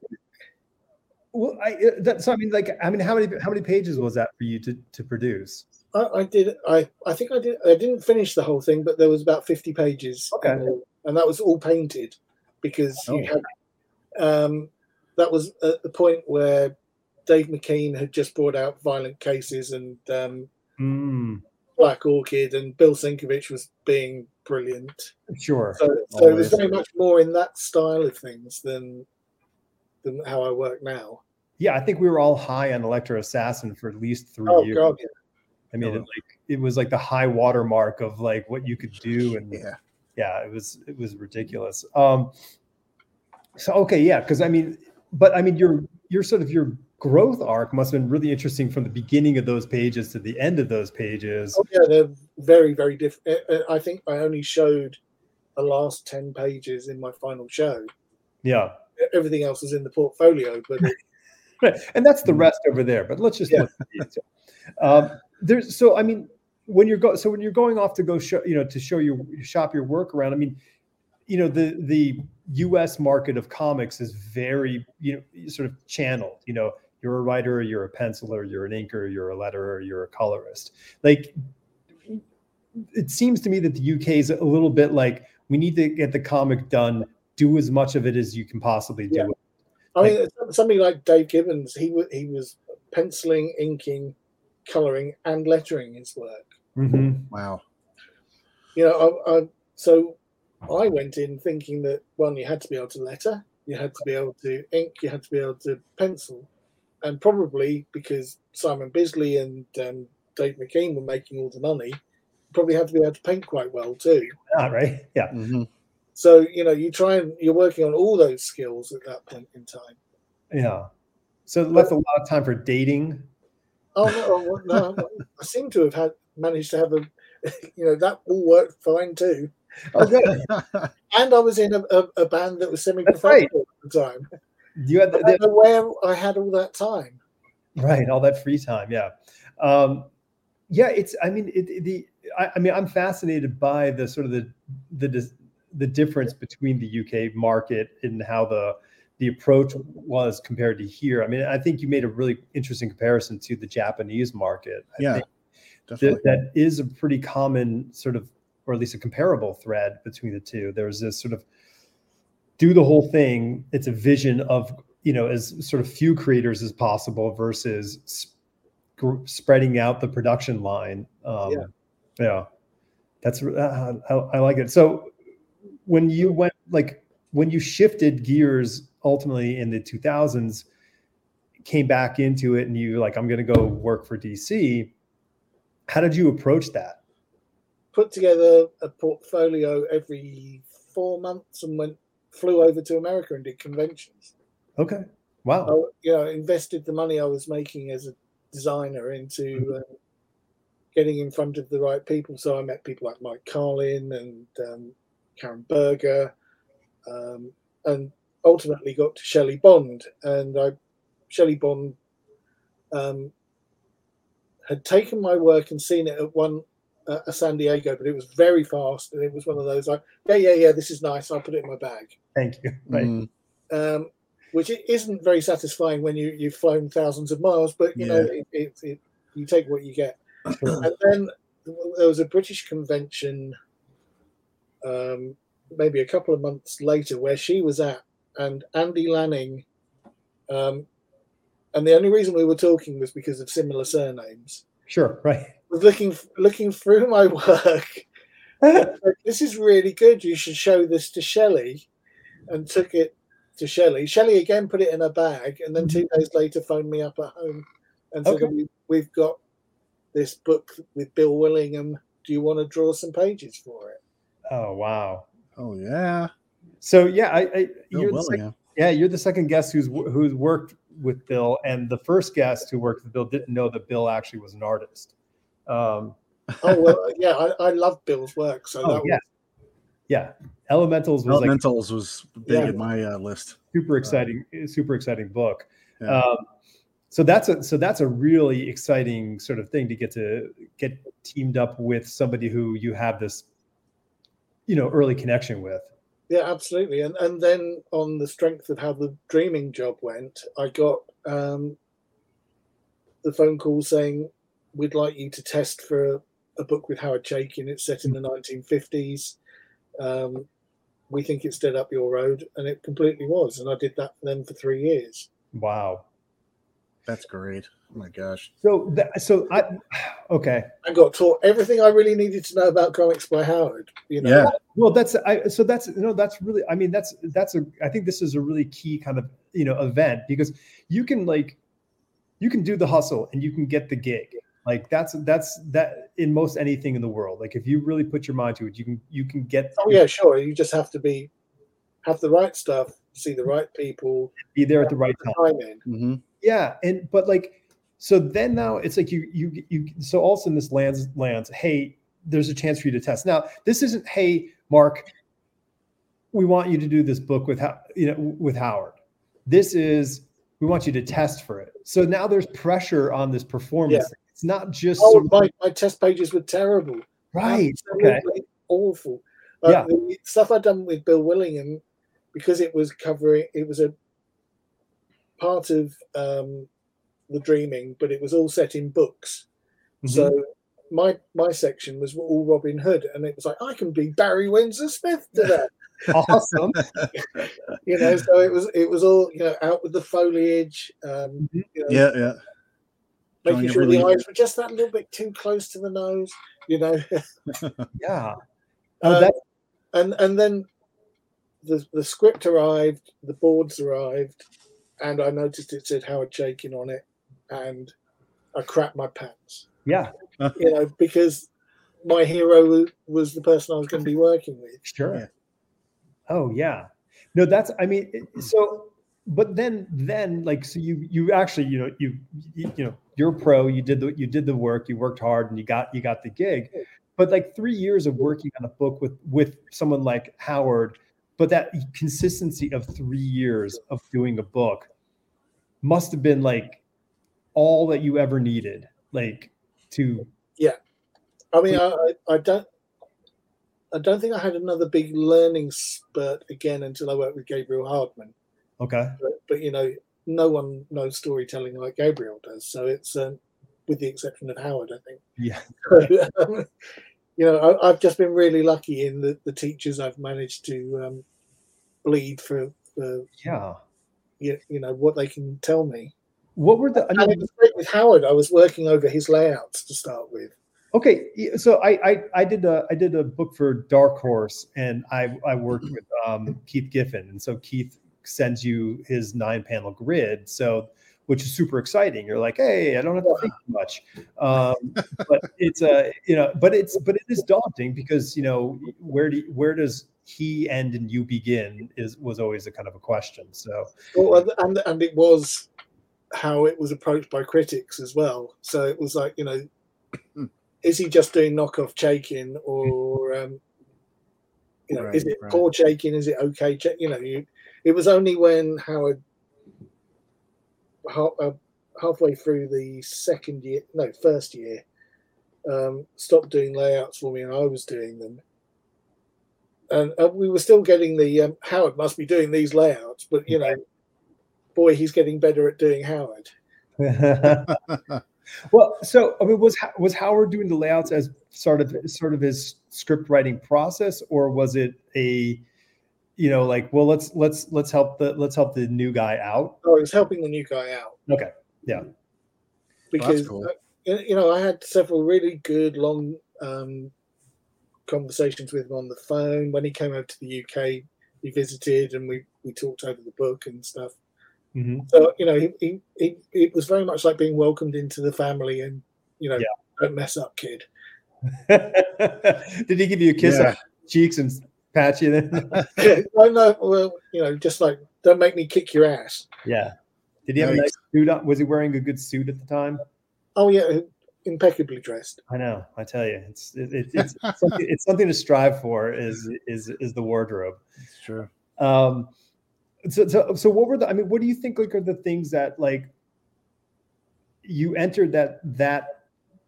well, I uh, that, so I mean, like, I mean, how many how many pages was that for you to to produce? I, I, did. I I think I did. I didn't finish the whole thing, but there was about fifty pages. Okay. and that was all painted because Oh. you had. Um, that was at the point where Dave McKean had just brought out Violent Cases and um, Mm, Black Orchid, and Bill Sienkiewicz was being brilliant. sure. So, so it was very much more in that style of things than than how I work now. Yeah, I think we were all high on Elektra Assassin for at least three Oh years. God, yeah. I mean, it, like it was like the high watermark of like what you could do, and Yeah. yeah, it was it was ridiculous. Um, so okay, yeah, because I mean, but I mean, your your sort of your growth arc must have been really interesting from the beginning of those pages to the end of those pages. Oh, yeah, they're very, very different. I think I only showed the last 10 pages in my final show. Yeah, Everything else is in the portfolio, but it, right, and that's the rest over there. But let's just Yeah. look at these. Um, there's so I mean, when you're go so when you're going off to go show you know to show your shop your work around. I mean, you know the the U.S. market of comics is very you know sort of channeled. You know, you're a writer, you're a penciler, you're an inker, you're a letterer, you're a colorist. Like, it seems to me that the UK is a little bit like we need to get the comic done. Do as much of it as you can possibly do. Yeah. I mean, something like Dave Gibbons, he was he was penciling, inking, coloring, and lettering his work. Mhm. Wow. You know, I, I, so I went in thinking that one, you had to be able to letter, you had to be able to ink, you had to be able to pencil, and probably because Simon Bisley and um, Dave McKean were making all the money, probably had to be able to paint quite well too. Ah, right? Yeah. hmm So you know, you try and you're working on all those skills at that point in time. Yeah. So it left a lot of time for dating. Oh no, no, no I seem to have had managed to have a, you know, that all worked fine too. Oh. And I was in a, a, a band that was semi-professional at the time. You had I the, don't where I had all that time. right all that free time. Yeah. Um, yeah. It's. I mean, it, the. I, I mean, I'm fascinated by the sort of the the the difference between the UK market and how the the approach was compared to here. I mean, I think you made a really interesting comparison to the Japanese market. I Yeah, think that, that is a pretty common sort of, or at least a comparable thread between the two. There's this sort of do the whole thing. It's a vision of, you know, as sort of few creators as possible versus s- gr- spreading out the production line. Um, Yeah. yeah. That's, uh, I, I like it. So when you went, like, when you shifted gears ultimately in the 2000s, came back into it and you like, I'm going to go work for DC how did you approach that? Put together a portfolio every four months and went flew over to America and did conventions. Okay. Wow. I, you know, invested the money I was making as a designer into uh, getting in front of the right people. So I met people like Mike Carlin and um, Karen Berger, um, and ultimately got to Shelly Bond. And I, Shelly Bond, um, had taken my work and seen it at one uh, at San Diego, but it was very fast, and it was one of those like, yeah, yeah, yeah, this is nice. I'll put it in my bag Thank you. Right. Mm, um, which it isn't very satisfying when you you've flown thousands of miles. But you know, it, it, it, you take what you get. And then there was a British convention, um, maybe a couple of months later, where she was at, and Andy Lanning. Um, and the only reason we were talking was because of similar surnames. Sure. Right. Was looking looking through my work. and this is really good. You should show this to Shelly, and took it to Shelly. Shelly again put it in a bag, and then two mm-hmm. days later phoned me up at home and said, Okay. we, "We've got this book with Bill Willingham. Do you want to draw some pages for it?" Oh wow. oh yeah. So yeah, I, I you're the second, yeah you're the second guest who's who's worked with Bill, and the first guest who worked with Bill didn't know that Bill actually was an artist. Um, Oh well, yeah, I, I love Bill's work, so oh that yeah, yeah. Elementals was like Elementals was big Yeah. in my uh, list. super exciting, super exciting book. Yeah. Um, so that's a so that's a really exciting sort of thing to get to get teamed up with somebody who you have this, you know, early connection with. Yeah, absolutely. And and then on the strength of how the dreaming job went, I got um, the phone call saying we'd like you to test for a, a book with Howard Chaykin. It's set in the 1950s. Um, we think it's dead up your road, and it completely was. And I did that for them for three years. Wow, that's great. Oh my gosh. So, that, so I, okay. I got taught everything I really needed to know about comics by Howard. You know. Yeah. Well, that's I. So that's you know that's really. I mean, that's that's a. I think this is a really key kind of you know event because you can like, you can do the hustle and you can get the gig. Like that's that's that in most anything in the world. Like if you really put your mind to it, you can you can get. Oh yeah, sure. You just have to be have the right stuff, see the right people, be there at the right time. time mm-hmm. Yeah, and but like so then now it's like you you you so all of a sudden this lands lands, hey, there's a chance for you to test. Now, this isn't, hey, Marc, we want you to do this book with how you know with Howard. This is we want you to test for it. So now there's pressure on this performance. Yeah. It's not just oh, my, my test pages were terrible. Right. Okay. Awful. Uh, yeah. The stuff I'd done with Bill Willingham, because it was covering, it was a part of um, the dreaming, but it was all set in books. Mm-hmm. So my my section was all Robin Hood, and it was like I can be Barry Windsor Smith today. awesome. you know, so it was it was all you know out with the foliage. Um, mm-hmm. you know, yeah, yeah. Making sure really... the eyes were just that little bit too close to the nose. You know. yeah. Uh, and and then the the script arrived, the boards arrived, and I noticed it said Howard Chaykin on it, and I crapped my pants. Yeah. you know, because my hero was the person I was going to be working with. Sure. Yeah. Oh yeah. No, that's I mean so but then then like so you you actually you know you you, you know you're a pro you did the you did the work you worked hard and you got you got the gig. But like 3 years of working on a book with with someone like Howard but that consistency of 3 years of doing a book must have been like all that you ever needed like to yeah. I mean I, I don't i don't think i had another big learning spurt again until i worked with gabriel hardman okay. But, but you know no one knows storytelling like gabriel does so it's um, with the exception of howard i think. Yeah. You know I, have just been really lucky in the, the teachers i've managed to um, bleed for, for yeah. you, you know what they can tell me. What were the? I mean, with Howard, I was working over his layouts to start with. Okay, so I I, I did a I did a book for Dark Horse, and I I worked with um, Keith Giffen, and so Keith sends you his nine panel grid, so which is super exciting. You're like, hey, I don't have to think much, um, but it's a you know, but it's but it is daunting because you know where do where does he end and you begin is was always a kind of a question. So well, and and it was how it was approached by critics as well. So it was like, you know, is he just doing knockoff Chaykin or, um, you know, right, is it right. poor Chaykin? Is it okay? Ch- you know, you, it was only when Howard half, uh, halfway through the second year, no, first year, um, stopped doing layouts for me and I was doing them. And uh, we were still getting the um, Howard must be doing these layouts, but you know, boy, he's getting better at doing Howard. well, so I mean, was was Howard doing the layouts as sort of sort of his script writing process, or was it a you know like well let's let's let's help the let's help the new guy out oh he was helping the new guy out okay yeah because cool. uh, you know i had several really good long um, conversations with him on the phone when he came over to the uk he visited and we we talked over the book and stuff Mm-hmm. So you know, he, he, he, it was very much like being welcomed into the family, and you know, yeah. don't mess up, kid. Did he give you a kiss yeah. on cheeks and pat you then? no, no. Well, you know, just like don't make me kick your ass. Yeah. Did he have nice. a nice suit on? Was he wearing a good suit at the time? Oh yeah, impeccably dressed. I know. I tell you, it's it, it, it's something, it's something to strive for. Is is is the wardrobe? It's true. Um, so, so, so what were the i mean what do you think like are the things that like you entered that that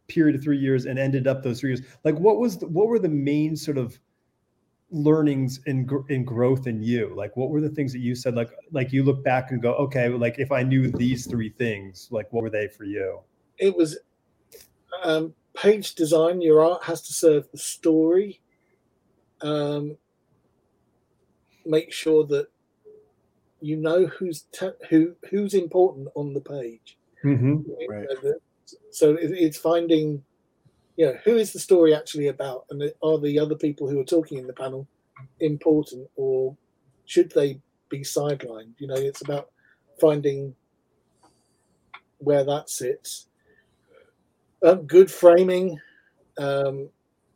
period of three years and ended up those three years like what was the, what were the main sort of learnings and in growth in you like what were the things that you said like like you look back and go okay like if i knew these three things like what were they for you it was um, page design, your art has to serve the story. Um, make sure that you know who's te- who who's important on the page. Mm-hmm. Right. So it, it's finding, you know, who is the story actually about, and are the other people who are talking in the panel important, or should they be sidelined? You know, it's about finding where that sits. Um, good framing. Um,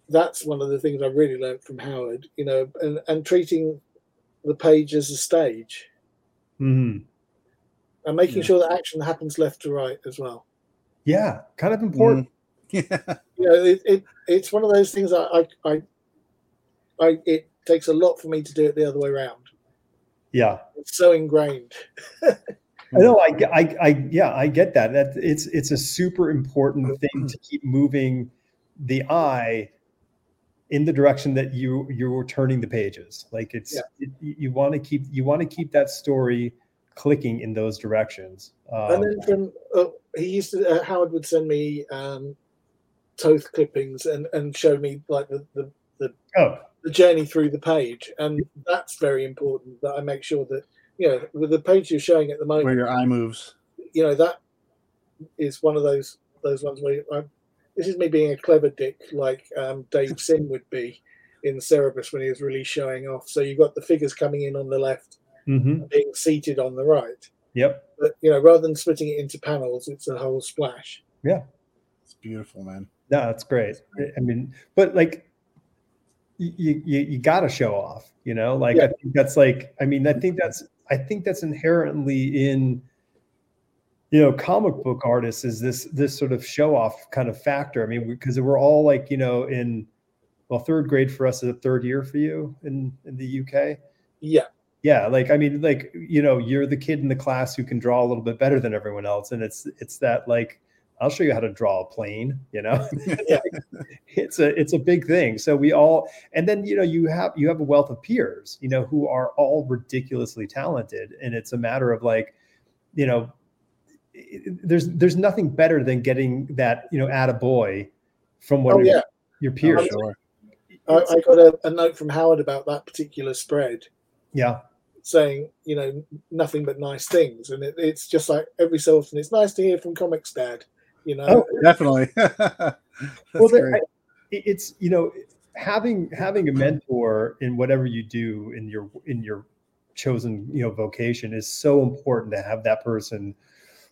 that's one of the things I really learned from Howard. You know, and, and treating the page as a stage Mm-hmm. and making Yeah. sure that action happens left to right as well. Yeah, kind of important. Yeah. You know, it, it it's one of those things I, I I I it takes a lot for me to do it the other way around. Yeah. It's so ingrained. I know. I, I, I, yeah, I get that. That it's it's a super important thing to keep moving the eye in the direction that you you're turning the pages. Like it's Yeah. it, you you want to keep you want to keep that story clicking in those directions. Um, and then from uh, he used to uh, Howard would send me um, Toth clippings and and show me like the, the oh, the journey through the page, and that's very important that I make sure that you know with the page you're showing at the moment. Where your eye moves. you know that is one of those those ones where this is me being a clever dick like um, Dave Sim would be in Cerebus when he was really showing off. So you've got the figures coming in on the left, hmm being seated on the right. yep. But you know, rather than splitting it into panels, it's a whole splash. Yeah, it's beautiful, man. No, that's great. I mean, but like, you you, you got to show off. You know, like I think that's like. I mean, I think that's I think that's inherently in. You know, comic book artists is this this sort of show off kind of factor. I mean, because we're all like you know in, well, third grade for us is a third year for you in in the UK. Yeah, Yeah, like I mean, like you know, you're the kid in the class who can draw a little bit better than everyone else, and it's it's that like I'll show you how to draw a plane. You know, it's a it's a big thing. So we all, and then you know, you have you have a wealth of peers, you know, who are all ridiculously talented, and it's a matter of like, you know, there's there's nothing better than getting that you know, add a boy from one Oh, of your, yeah. your peers. Sure. I, I got a, a note from Howard about that particular spread, Yeah, saying you know nothing but nice things, and it, it's just like every so often it's nice to hear from Comics Dad. You know, Oh, Definitely. Well, there- I- it's you know having having a mentor in whatever you do in your in your chosen you know vocation is so important to have that person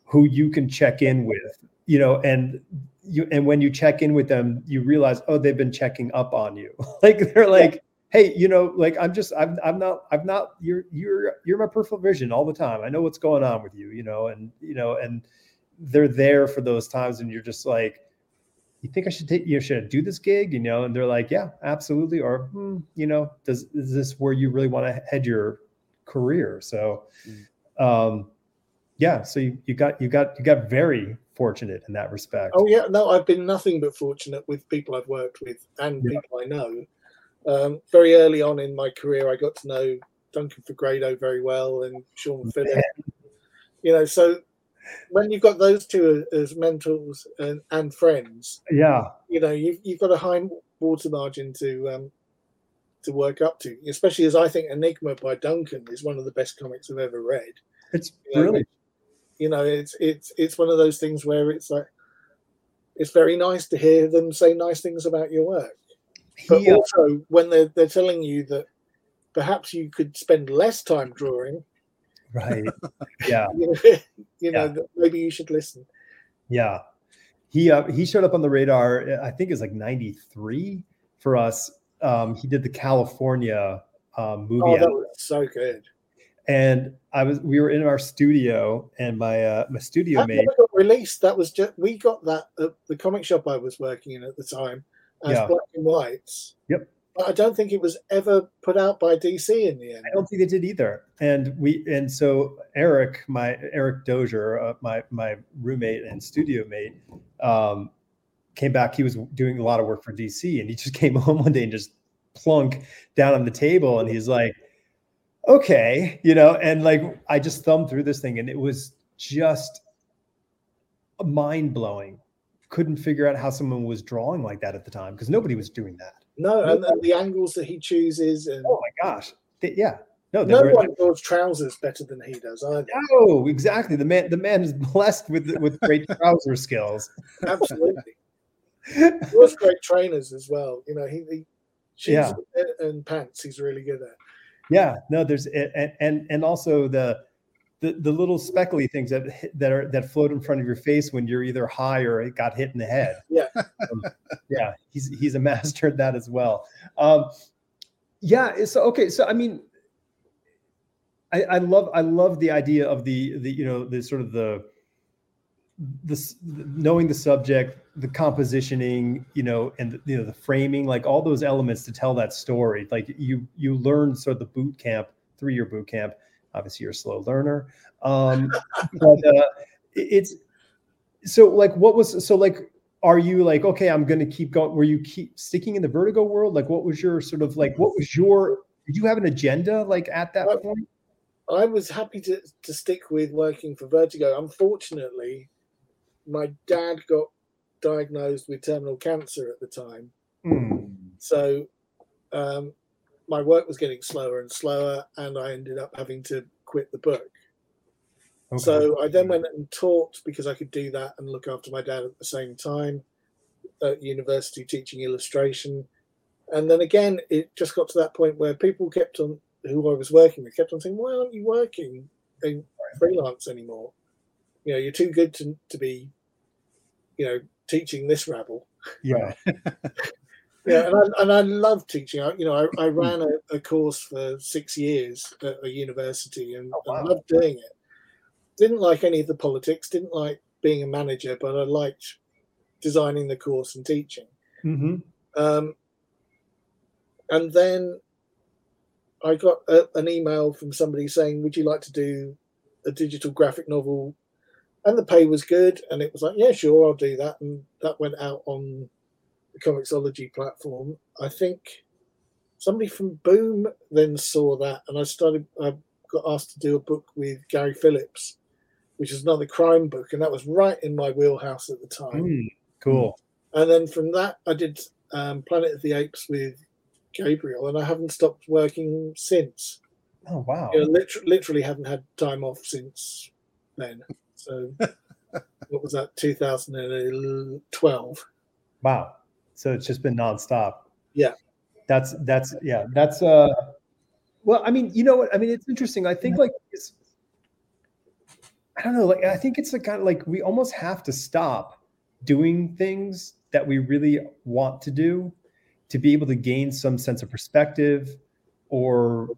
who you can check in with you know and you and when you check in with them you realize oh they've been checking up on you. Like they're like hey you know like i'm just i'm i'm not i'm not you're you're you're my peripheral vision all the time. I know what's going on with you you know and you know and they're there for those times and you're just like you think I should take you should I do this gig, you know? And they're like, yeah, absolutely. Or, hmm, you know, does is this where you really want to head your career? So, um, yeah. So you, you got you got you got very fortunate in that respect. Oh yeah, no, I've been nothing but fortunate with people I've worked with and Yeah. people I know. Um, very early on in my career, I got to know Duncan Fegredo very well and Sean Phillip. You know, so when you've got those two as mentors and, and friends, Yeah, you know, you've, you've got a high water margin to um, to work up to. Especially as I think Enigma by Duncan is one of the best comics I've ever read. it's You know, brilliant. you know it's it's it's one of those things where it's like it's very nice to hear them say nice things about your work but He, uh, also when they're, they're telling you that perhaps you could spend less time drawing right. Yeah, you know, Yeah. maybe you should listen yeah. He uh, he showed up on the radar. I think it's like '93 for us. Um, he did the California um, movie. oh that was so good and I was we were in our studio, and my uh, my studio that mate. got released that was just we got that at the comic shop i was working in at the time as Yeah. black and whites Yep. But i don't think it was ever put out by dc in the end I don't think they did either. And we and so Eric, my Eric Dozier, uh, my my roommate and studio mate, um, came back. He was doing a lot of work for DC, and he just came home one day and just plunk down on the table, and he's like, "Okay," you know. And like I just thumbed through this thing, and it was just mind blowing, couldn't figure out how someone was drawing like that at the time because nobody was doing that. No, and, and, the angles that he chooses. And oh my gosh, yeah. No, no one draws trousers better than he does. Either. No, exactly. The man, the man is blessed with with great trouser skills. Absolutely. he was great trainers as well. You know, he, he shoes yeah. and pants. He's really good at. Yeah. No, there's and and and also the the, the little speckly things that that are that float in front of your face when you're either high or it got hit in the head. Yeah, um, yeah, he's he's a master at that as well. Um, yeah, so okay, so I mean, I, I love I love the idea of the the you know the sort of the this knowing the subject the compositioning you know and the, you know the framing like all those elements to tell that story like you you learn sort of the boot camp three year boot camp Obviously, you're a slow learner. Um, but uh, it's so like what was so like are you like okay i'm gonna keep going were you keep sticking in the vertigo world like what was your sort of like what was your did you have an agenda like at that point i was happy to to stick with working for vertigo unfortunately my dad got diagnosed with terminal cancer at the time mm. so um, my work was getting slower and slower, and I ended up having to quit the book. Okay. So I then went and taught because I could do that and look after my dad at the same time at university teaching illustration. And then again, it just got to that point where people kept on, who I was working with, kept on saying, why aren't you working in freelance anymore? You know, you're too good to, to be, you know, teaching this rabble. Yeah. yeah, and I, and I love teaching. I, you know, I, I ran a, a, course for six years at a university and, oh, wow. and loved doing it. Didn't like any of the politics. Didn't like being a manager, but I liked designing the course and teaching. Mm-hmm. Um, and then I got a, an email from somebody saying, "Would you like to do a digital graphic novel?" And the pay was good, and it was like, "Yeah, sure, I'll do that." And that went out on the Comixology platform. I think somebody from Boom then saw that, and I started. I got asked to do a book with Gary Phillips, which is another crime book, and that was right in my wheelhouse at the time. Mm, cool. And then from that, I did um, Planet of the Apes with Gabriel, and I haven't stopped working since. Oh wow! You know, literally, literally haven't had time off since then. So, what was that? 2012. Wow. So it's just been nonstop. Yeah. That's that's yeah. That's uh well, I mean, you know what? I mean, it's interesting. I think like it's I don't know, like I think it's like kind of like we almost have to stop doing things that we really want to do to be able to gain some sense of perspective or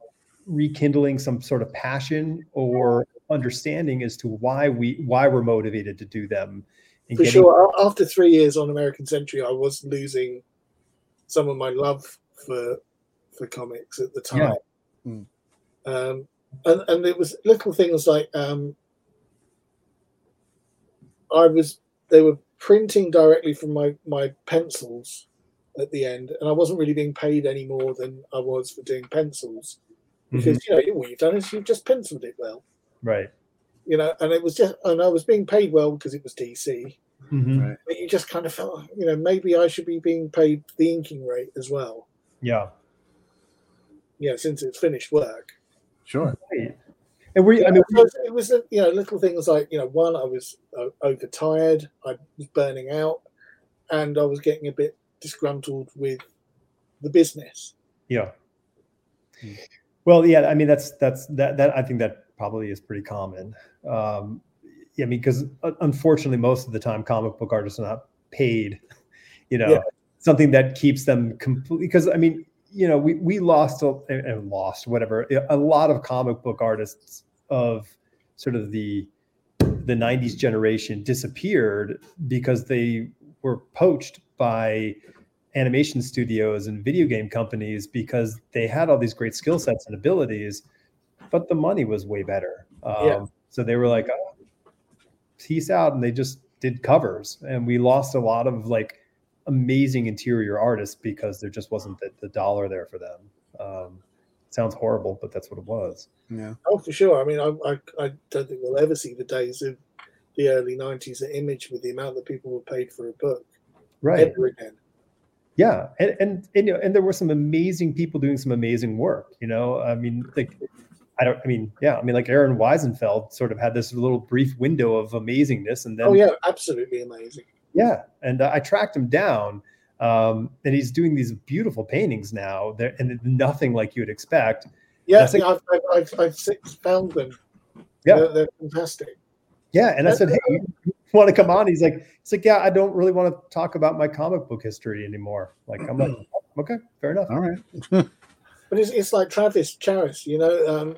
rekindling some sort of passion or understanding as to why we why we're motivated to do them for getting... sure. After three years on American Century, I was losing some of my love for for comics at the time. Yeah. Mm. Um, and and it was little things like um, I was they were printing directly from my my pencils at the end, and I wasn't really being paid any more than I was for doing pencils because mm-hmm. you know what you've done is you've just penciled it well, right? You know, and it was just, and I was being paid well because it was DC. Mm-hmm. Right. But you just kind of felt, you know, maybe I should be being paid the inking rate as well. Yeah. Yeah, since it's finished work. Sure. And we, I mean, it was, it was, you know, little things like, you know, one, I was uh, overtired, I was burning out, and I was getting a bit disgruntled with the business. Yeah. Well, yeah, I mean, that's, that's, that, that, I think that probably is pretty common. Um, I mean, because uh, unfortunately, most of the time, comic book artists are not paid. You know, yeah. something that keeps them completely. Because I mean, you know, we we lost and lost whatever a lot of comic book artists of sort of the the 90s generation disappeared because they were poached by animation studios and video game companies because they had all these great skill sets and abilities but the money was way better. Um, yeah. So they were like, oh, peace out. And they just did covers. And we lost a lot of like amazing interior artists because there just wasn't the, the dollar there for them. Um, sounds horrible, but that's what it was. Yeah. Oh, for sure. I mean, I, I, I don't think we'll ever see the days of the early '90s at Image with the amount that people were paid for a book. Right. Ever again. Yeah, and and and, you know, and there were some amazing people doing some amazing work. You know, I mean, like I don't. I mean, yeah. I mean, like Aaron Wiesenfeld sort of had this little brief window of amazingness, and then oh yeah, absolutely amazing. Yeah, and uh, I tracked him down, um, and he's doing these beautiful paintings now. There and nothing like you would expect. Yeah, yeah I've, I've, I've, I've, found them. Yeah, they're, they're fantastic. Yeah, and I said, "Hey, you want to come on?" He's like, "He's like, yeah, I don't really want to talk about my comic book history anymore." Like, I'm like, "Okay, fair enough." All right. but it's, it's like Travis Charest, you know. Um,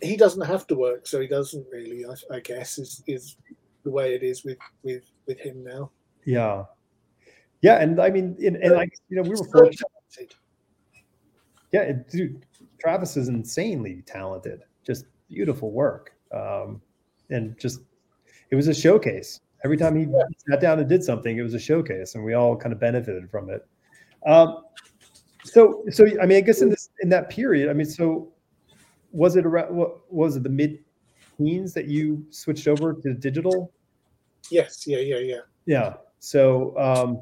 he doesn't have to work, so he doesn't really. I, I, guess is is the way it is with with with him now. Yeah, yeah, and I mean, and, and like you know, we were fortunate. Yeah, dude, Travis is insanely talented. Just beautiful work, um, and just it was a showcase. Every time he yeah. sat down and did something, it was a showcase, and we all kind of benefited from it. Um, so, so I mean, I guess in this in that period, I mean, so was it around what was it the mid teens that you switched over to digital? Yes. Yeah. Yeah. Yeah. Yeah. So um,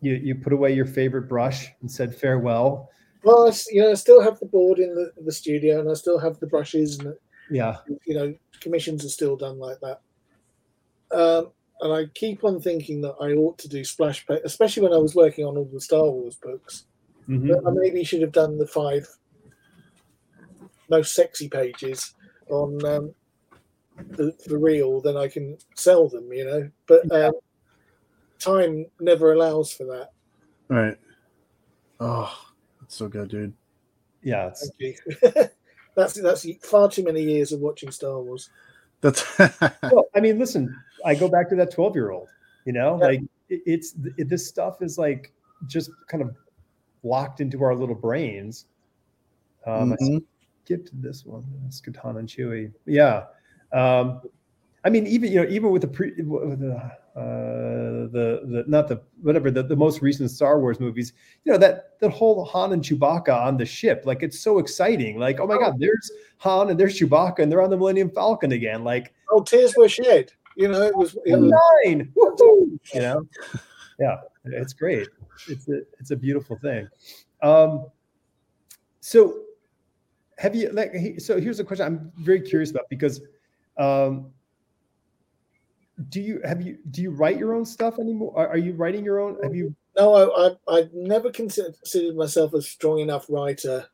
you you put away your favorite brush and said farewell. Well, I, you know, I still have the board in the, the studio, and I still have the brushes, and yeah, you know, commissions are still done like that. Um, and I keep on thinking that I ought to do splash page, especially when I was working on all the Star Wars books. Mm-hmm. I maybe should have done the five most sexy pages on um, the, the real, then I can sell them, you know. But um, time never allows for that. Right. Oh, that's so good, dude. Yeah. Thank you. that's that's far too many years of watching Star Wars. That's well, I mean, listen, I go back to that 12 year old, you know, yeah. like it, it's it, this stuff is like just kind of locked into our little brains. Um, mm-hmm. I skipped this one, Skatan and Chewie. Yeah. Um, I mean, even you know, even with the pre, with the, uh, the the not the whatever the, the most recent Star Wars movies, you know that that whole Han and Chewbacca on the ship, like it's so exciting. Like, oh my God, there's Han and there's Chewbacca, and they're on the Millennium Falcon again. Like, oh, tears were shed. You know, it was, it was nine. Woo-hoo! You know, yeah, it's great. It's a it's a beautiful thing. Um, so have you like so here's a question i'm very curious about because um do you have you do you write your own stuff anymore? Are, are you writing your own? Have you no i i, I never considered, myself a strong enough writer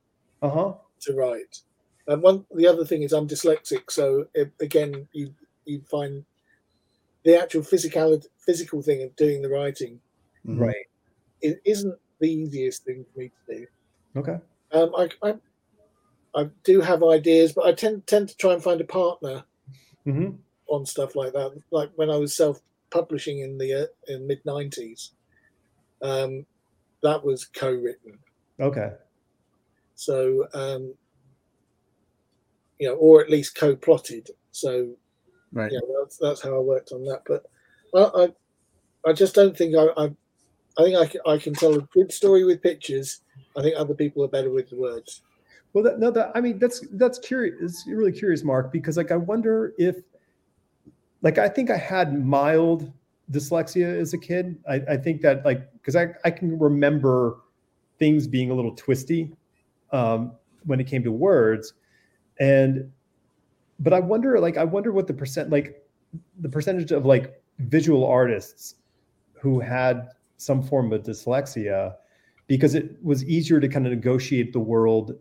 uh-huh. to write. And one the other thing is i'm dyslexic so it, again you you find the actual physical physical thing of doing the writing mm-hmm. right it isn't the easiest thing for me to do okay um i, I I do have ideas, but I tend tend to try and find a partner mm-hmm. on stuff like that. Like when I was self publishing in the uh, in mid nineties, um, that was co-written. Okay. So um, you know, or at least co-plotted. So right. Yeah, that's that's how I worked on that. But I I, I just don't think I, I I think I can, I can tell a good story with pictures. I think other people are better with words. Well, that, no, that I mean, that's that's curious. It's really curious, Mark, because like I wonder if, like, I think I had mild dyslexia as a kid. I, I think that like because I I can remember things being a little twisty um, when it came to words, and but I wonder like I wonder what the percent like the percentage of like visual artists who had some form of dyslexia because it was easier to kind of negotiate the world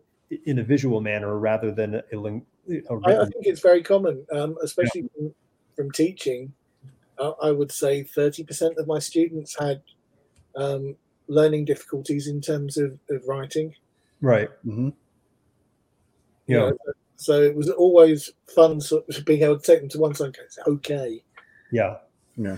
in a visual manner rather than a, a I, I, think it's very common, um, especially yeah. from, from, teaching. Uh, I would say 30% of my students had um, learning difficulties in terms of, of writing. Right. Mm-hmm. Yeah. You know, so it was always fun sort of being able to take them to one side. It's okay. Yeah. Yeah.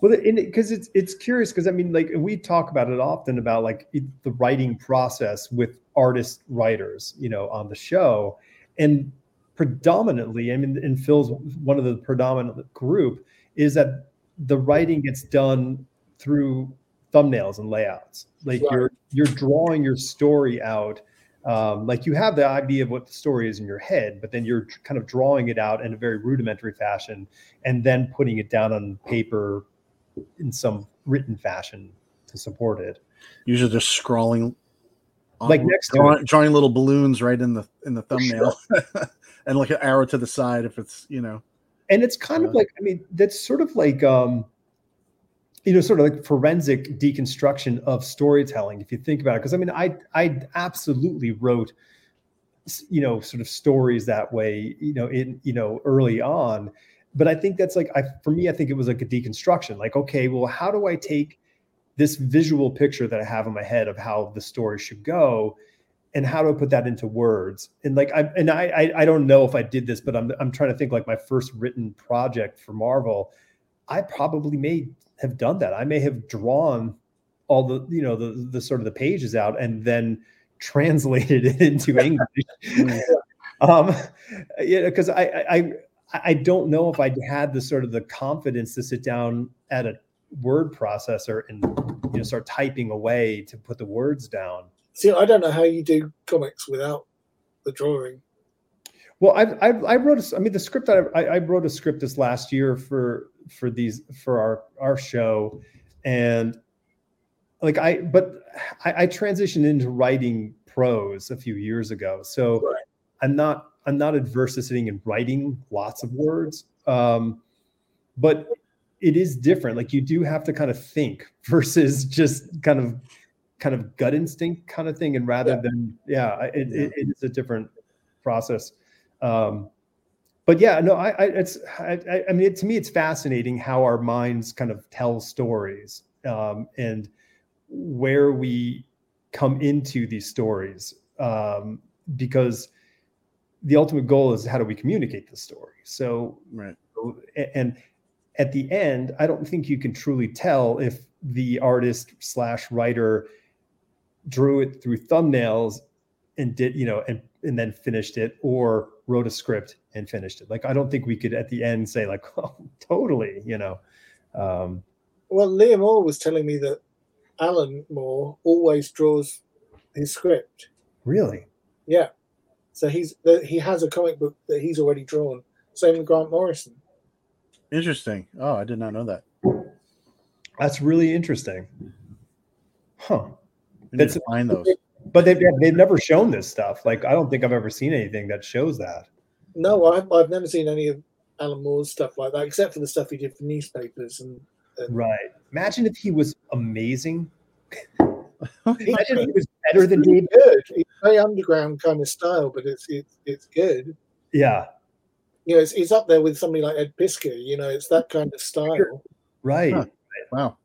Well, because it, it's it's curious because I mean, like we talk about it often about like the writing process with artist writers, you know, on the show, and predominantly, I mean, in Phil's one of the predominant group is that the writing gets done through thumbnails and layouts. Like right. you're you're drawing your story out um, like you have the idea of what the story is in your head, but then you're kind of drawing it out in a very rudimentary fashion and then putting it down on paper in some written fashion to support it. Usually just scrawling like next drawing, drawing, little balloons right in the in the thumbnail. Sure. and like an arrow to the side if it's you know. And it's kind uh, of like i mean that's sort of like um you know sort of like forensic deconstruction of storytelling if you think about it. Because i mean i i absolutely wrote you know sort of stories that way you know in you know early on but i think that's like i for me i think it was like a deconstruction like okay well how do i take this visual picture that i have in my head of how the story should go and how do i put that into words and like i and i i, I don't know if i did this but i'm i'm trying to think like my first written project for marvel i probably may have done that. I may have drawn all the you know the the sort of the pages out and then translated it into English. um, yeah, because I, I I don't know if I had the sort of the confidence to sit down at a word processor and you know start typing away to put the words down. See, I don't know how you do comics without the drawing. Well, I I, I wrote. A, I mean, the script that I, I wrote a script this last year for for these for our our show, and like I, but I, I transitioned into writing prose a few years ago, so right. I'm not I'm not adverse to sitting and writing lots of words, um, but it is different. Like you do have to kind of think versus just kind of kind of gut instinct kind of thing, and rather yeah. than yeah, it, yeah. It, it is a different process. Um, but yeah, no, I, I it's, I, I mean, it, to me, it's fascinating how our minds kind of tell stories um, and where we come into these stories um, because the ultimate goal is how do we communicate the story. So, right, and at the end, I don't think you can truly tell if the artist slash writer drew it through thumbnails and did you know and and then finished it or wrote a script and finished it. Like i don't think we could at the end say like oh totally you know? Um well leah moore was telling me that alan moore always draws his script. Really? Yeah so he's he has a comic book that he's already drawn same with grant morrison interesting oh i did not know that that's really interesting huh that's find those but they've they've never shown this stuff. Like I don't think I've ever seen anything that shows that. No, I've I've never seen any of Alan Moore's stuff like that, except for the stuff he did for newspapers and. and right. Imagine if he was amazing. Imagine if he was better than David. Good. It's very underground kind of style, but it's it's it's good. Yeah. You know, it's, it's up there with somebody like Ed Piskor. You know, it's that kind of style. Right. Huh. Wow.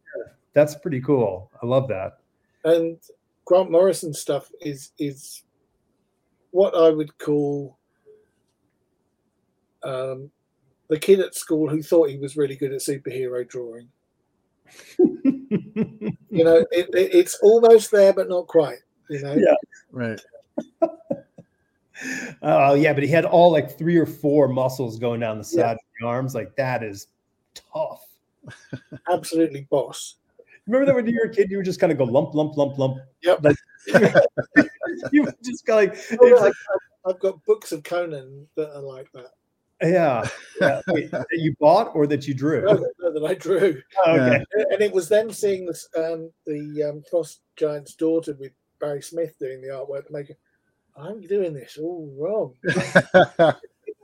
That's pretty cool. I love that. And Grant Morrison stuff is is what I would call um, the kid at school who thought he was really good at superhero drawing. you know, it, it, it's almost there, but not quite. You know, yeah, right. Oh, oh yeah, but he had all like three or four muscles going down the side yeah. of the arms. Like that is tough. Absolutely boss. Remember that when you were a kid, you would just kind of go lump, lump, lump, lump. Yep. Like, you would just go like, oh, like I've got books of Conan that are like that. Yeah. yeah. Wait, that you bought or that you drew? No, no that I drew. Oh, okay. And it was then seeing this, um, the um, Frost Giant's daughter with Barry Smith doing the artwork to make it. I'm doing this all wrong.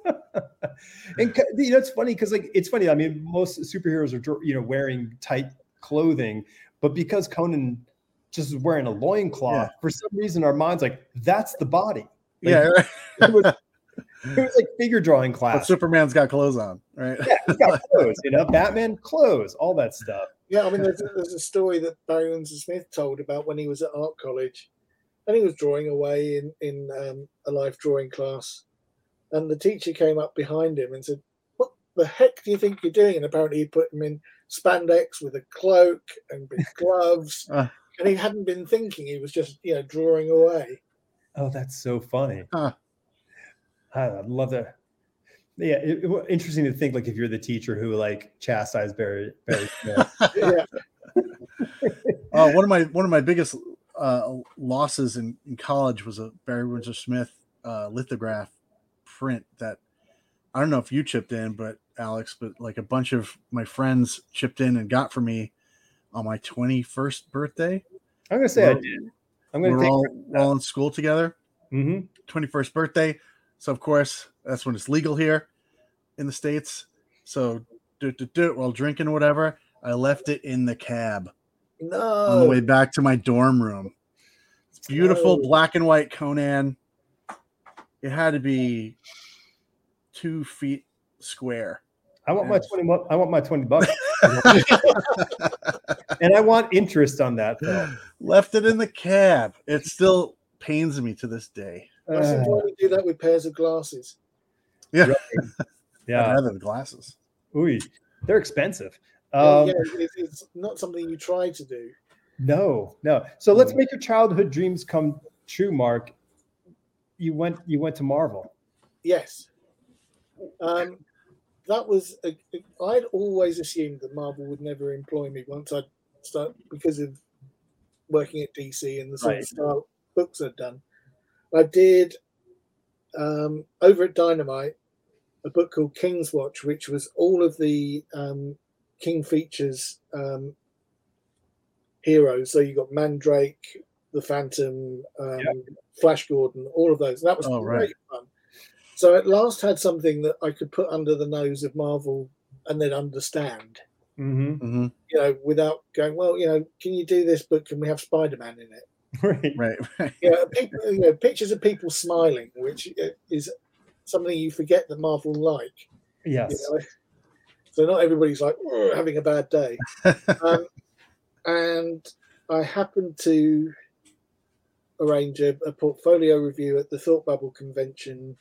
and you know, it's funny because like it's funny. I mean, most superheroes are you know wearing tight clothing, but because Conan just is wearing a loincloth, yeah. for some reason our mind's like, that's the body. Like, yeah. Right. It, was, like figure drawing class. But Superman's got clothes on, right? Yeah, he's got clothes, you know, Batman clothes, all that stuff. Yeah, I mean, there's a, there's a story that Barry Windsor Smith told about when he was at art college, and he was drawing away in in um, a life drawing class, and the teacher came up behind him and said, "What the heck do you think you're doing?" And apparently, he put him in spandex with a cloak and big gloves. Uh, and he hadn't been thinking; he was just, you know, drawing away. Oh, that's so funny. Huh. I love that. Yeah, it, it, interesting to think like if you're the teacher who like chastised Barry. Barry yeah. uh, one of my one of my biggest uh, losses in, in college was a Barry Windsor Smith uh, lithograph print that I don't know if you chipped in, but Alex, but like a bunch of my friends chipped in and got for me on my 21st birthday. I'm gonna say We're- I did. I'm gonna We're take. all, all in school together. hmm 21st birthday. So of course that's when it's legal here in the states. So do do do while drinking or whatever. I left it in the cab on the way back to my dorm room. It's beautiful Oh. black and white Conan. It had to be two feet square. I want my twenty. I want my twenty bucks, and I want interest on that. Though. Left it in the cab. It still pains me to this day. I Uh, sometimes do that with pairs of glasses. Yeah, I'd yeah, rather the glasses. Ooh, they're expensive. Yeah, Um, yeah, it- it's not something you try to do. No, no. So let's make your childhood dreams come true, Mark. You went. You went to Marvel. Yes. Um, that was a, I'd always assumed that Marvel would never employ me once I'd start because of working at DC and the sort Right. of style books I'd done. I did um, over at Dynamite a book called King's Watch, which was all of the um, King features um, heroes. So you got Mandrake, the Phantom, um, Flash Gordon, all of those. That was Oh, great right. fun. So at last had something that I could put under the nose of Marvel and then understand, Mm-hmm. hmm you know, without going, well, you know, can you do this, but can we have Spider Man in it? Right. Right, right. You know, people, you know, pictures of people smiling, which is something you forget that Marvel like. you Yes. know. So not everybody's like "Oh, having a bad day. um, and I happened to arrange a, a portfolio review at the Thought Bubble convention,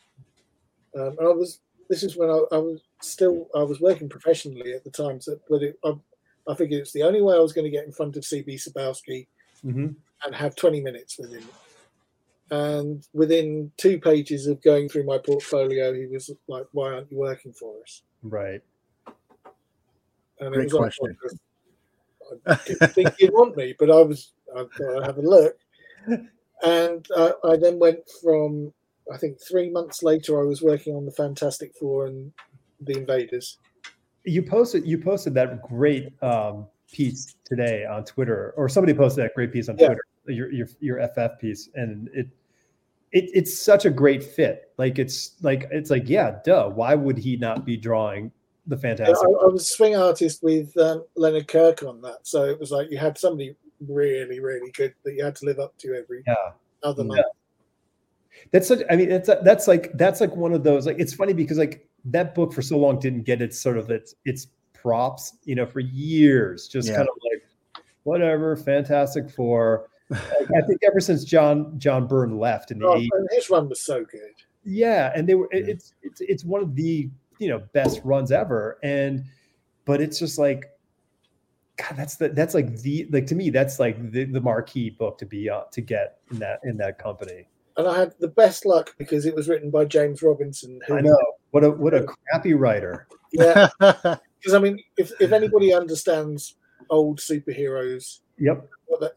um, and I was. This is when I, I was still I was working professionally at the time, so but it, I, I figured it's the only way I was going to get in front of CB Cebulski hmm and have 20 minutes with him. And within two pages of going through my portfolio, he was like, "Why aren't you working for us?" Right. And Great it was like, question. I didn't think you'd want me, but I was. I thought I'd have a look. And uh, I then went from. I think three months later, I was working on the Fantastic Four and the Invaders. You posted. You posted that great um, piece today on Twitter, or somebody posted that great piece on Yeah. Twitter. Your your your FF piece, and it. It, it's such a great fit. Like it's like it's like yeah, duh. Why would he not be drawing the Yeah, fantastic? I, I was a swing artist with um, Leonard Kirk on that, so it was like you had somebody really, really good that you had to live up to every Yeah. other Yeah. That's such. I mean, it's that's like that's like one of those. Like it's funny because like that book for so long didn't get its sort of its its props. You know, for years, just Yeah. kind of like whatever. Fantastic Four. Like, I think ever since John John Byrne left in the Oh, 80s, and his run was so good. yeah, and they were. it- Yeah. It's it's it's one of the you know best runs ever, and but it's just like. God, that's the that's like the like to me that's like the, the marquee book to be uh, to get in that in that company. And I had the best luck because it was written by James Robinson. Who, I know what a what a crappy writer. Yeah, because I mean, if, if anybody understands old superheroes Yep.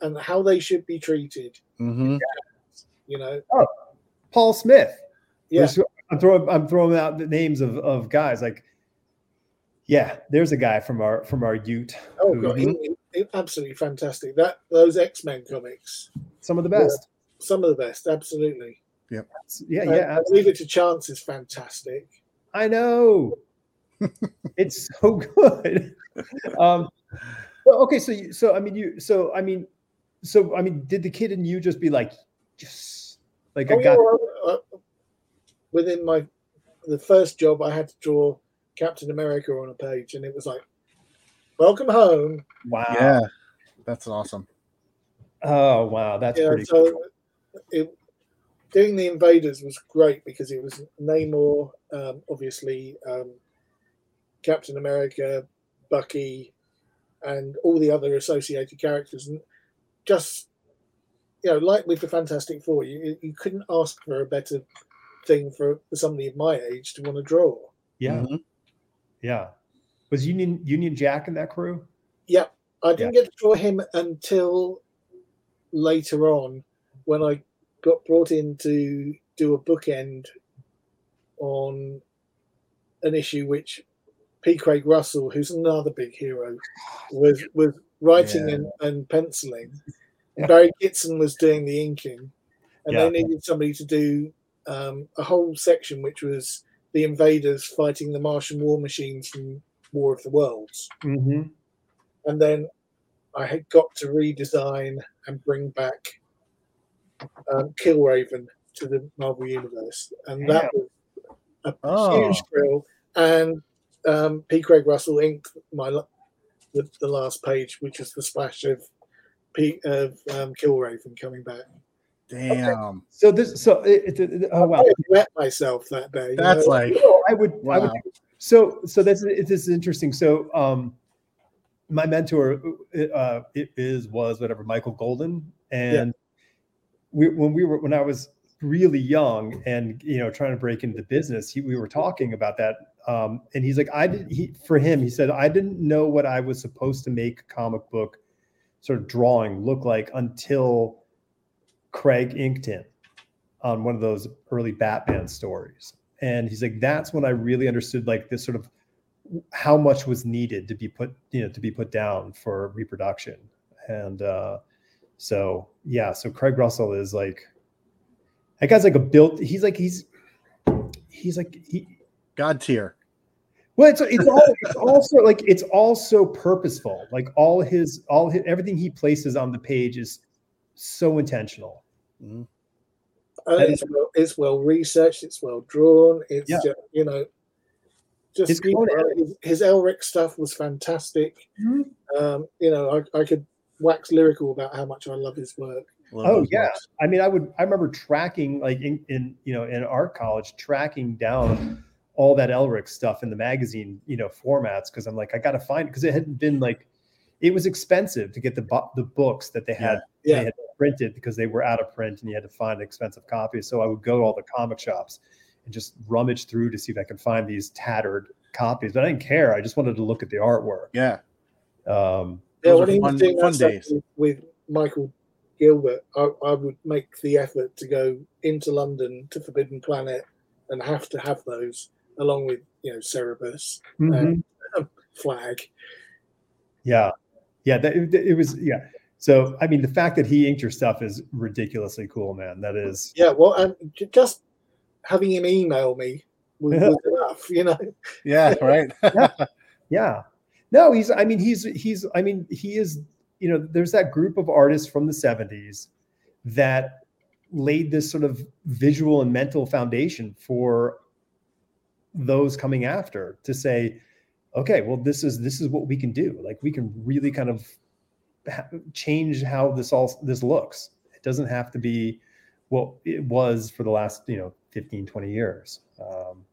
and how they should be treated, hmm you know, Paul Smith. yeah, I'm throwing I'm throwing out the names of, of guys like yeah, there's a guy from our from our Ute. oh who- god, he- he- absolutely fantastic. That those X Men comics, some of the best. some of the best, absolutely. Yeah, And yeah, Leave It to Chance is fantastic. I know. It's so good. Um well, okay, so you, so I mean you so I mean so I mean did the kid and you just be like yes like Oh, I got yeah, well, uh, within my the first job, I had to draw Captain America on a page, and it was like, "Welcome home." wow Yeah, that's awesome. oh wow that's yeah, pretty so cool. it, doing the Invaders was great because it was Namor, um, obviously um, Captain America, Bucky, and all the other associated characters, and just you know, like with the Fantastic Four, you you couldn't ask for a better thing for, for somebody of my age to want to draw. yeah. Mhm. yeah. Was Union Union Jack in that crew? Yeah, I didn't get to draw him until later on when I got brought in to do a bookend on an issue which P. Craig Russell, who's another big hero, was was writing yeah. and, and, penciling. And Barry Kitson was doing the inking, and yeah. they needed somebody to do um, a whole section which was the invaders fighting the Martian war machines from War of the Worlds. Mm-hmm. And then I had got to redesign and bring back um, Killraven to the Marvel Universe, and that was a oh. huge thrill. And um, P. Craig Russell inked my the, the last page, which is the splash of P, of um, Killraven coming back. Damn. Okay. So this, so it, it, it, oh wow, I wet myself that day. That's know? like I would, wow. I would. So, so this this is interesting. So, um, my mentor uh, it is was whatever Michael Golden, and yeah. we when we were when I was really young and you know trying to break into the business, he, we were talking about that um, and he's like, I did he for him, he said, I didn't know what I was supposed to make comic book sort of drawing look like until Craig inked him on one of those early Batman stories. And he's like, that's when I really understood like this sort of how much was needed to be put, you know, to be put down for reproduction. And uh so yeah, so Craig Russell is like that guy's like a built, he's like he's he's like he God tier. Well, it's it's, all, it's also like it's also purposeful. Like all his all his, everything he places on the page is so intentional. Mm-hmm. Uh, it's, well, it's well researched. It's well drawn. It's yeah. just, you know, just his, his, his Elric stuff was fantastic. Mm-hmm. Um, you know, I, I could wax lyrical about how much I love his work. Love oh yeah, books. I mean, I would. I remember tracking like in, in you know in art college, tracking down all that Elric stuff in the magazine, you know, formats because I'm like, I got to find because it hadn't been like, it was expensive to get the the books that they had, yeah. they had printed because they were out of print and you had to find expensive copies. So I would go to all the comic shops and just rummage through to see if I could find these tattered copies. But I didn't care. I just wanted to look at the artwork. Yeah. Um, yeah, when he was doing fun days. with Michael Gilbert, I, I, would make the effort to go into London to Forbidden Planet and have to have those along with you know Cerebus mm-hmm. and Flagg. Yeah, yeah, that, it, it was yeah. So I mean, the fact that he inked your stuff is ridiculously cool, man. That is yeah. Well, and just having him email me was, was enough, you know. Yeah, right. yeah. yeah. No, he's. I mean, he's. He's. I mean, he is. You know, there's that group of artists from the '70s that laid this sort of visual and mental foundation for those coming after to say okay well this is this is what we can do. Like we can really kind of ha- change how this all this looks. It doesn't have to be what it was for the last you know 15 20 years. Um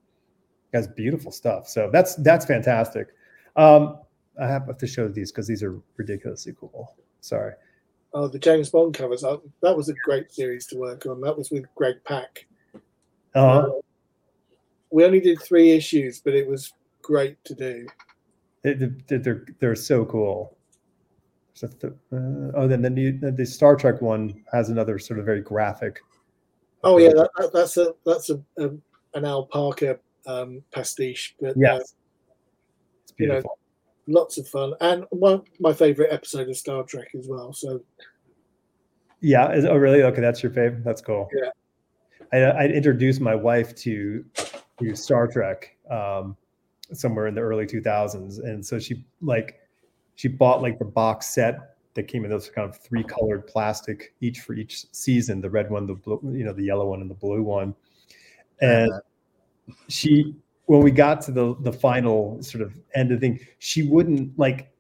that's beautiful stuff. So that's that's fantastic. Um i have to show these because these are ridiculously cool. Sorry. Oh the james bond covers that was a great series to work on. That was with greg pak uh-huh. We only did three issues, but it was great to do. they're they're so cool. So th- uh, oh, then the new the Star Trek one has another sort of very graphic. Oh yeah, that, that's a that's a, a, an Al Parker um, pastiche, but yeah, uh, it's beautiful. You know, lots of fun, and one my favorite episode of Star Trek as well. So yeah, is, oh really? Okay, that's your favorite. That's cool. Yeah, I, I introduced my wife to to Star Trek um, somewhere in the early 2000s, and so she like she bought like the box set that came in. Those kind of three colored plastic each for each season the red one the blue you know the yellow one and the blue one. And uh-huh. she when we got to the the final sort of end of the thing she wouldn't like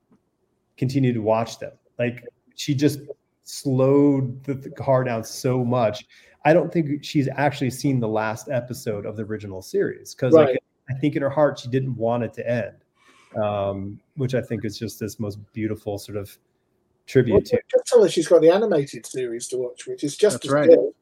continue to watch them. Like she just slowed the, the car down so much I don't think she's actually seen the last episode of the original series because right. like, I think in her heart she didn't want it to end, um, which I think is just this most beautiful sort of tribute well, to. Just tell her she's got the animated series to watch, which is just That's as right. good.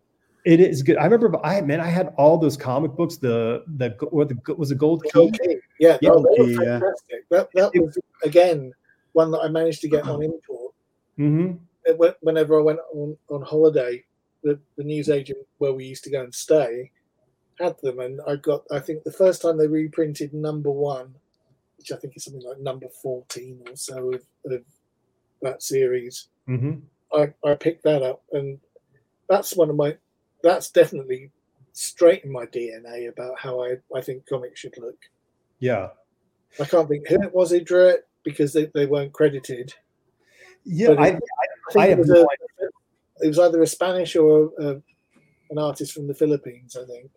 It is good. I remember I man, I had all those comic books. The the what the was a Gold Key. Gold Key. Yeah, yeah. No, Key, fantastic. Yeah. That that was again one that I managed to get on import. Mm-hmm. whenever I went on, on holiday, the, the newsagent where we used to go and stay had them, and I got. I think the first time they reprinted number one, which I think is something like number fourteen or so of, of that series. Mm-hmm. I, I picked that up, and that's one of my. That's definitely straight in my DNA about how I, I think comics should look. Yeah. I can't think who it was who drew it because they, they weren't credited. Yeah, I, it- I, I have no a, it was either a Spanish or a, an artist from the Philippines, I think.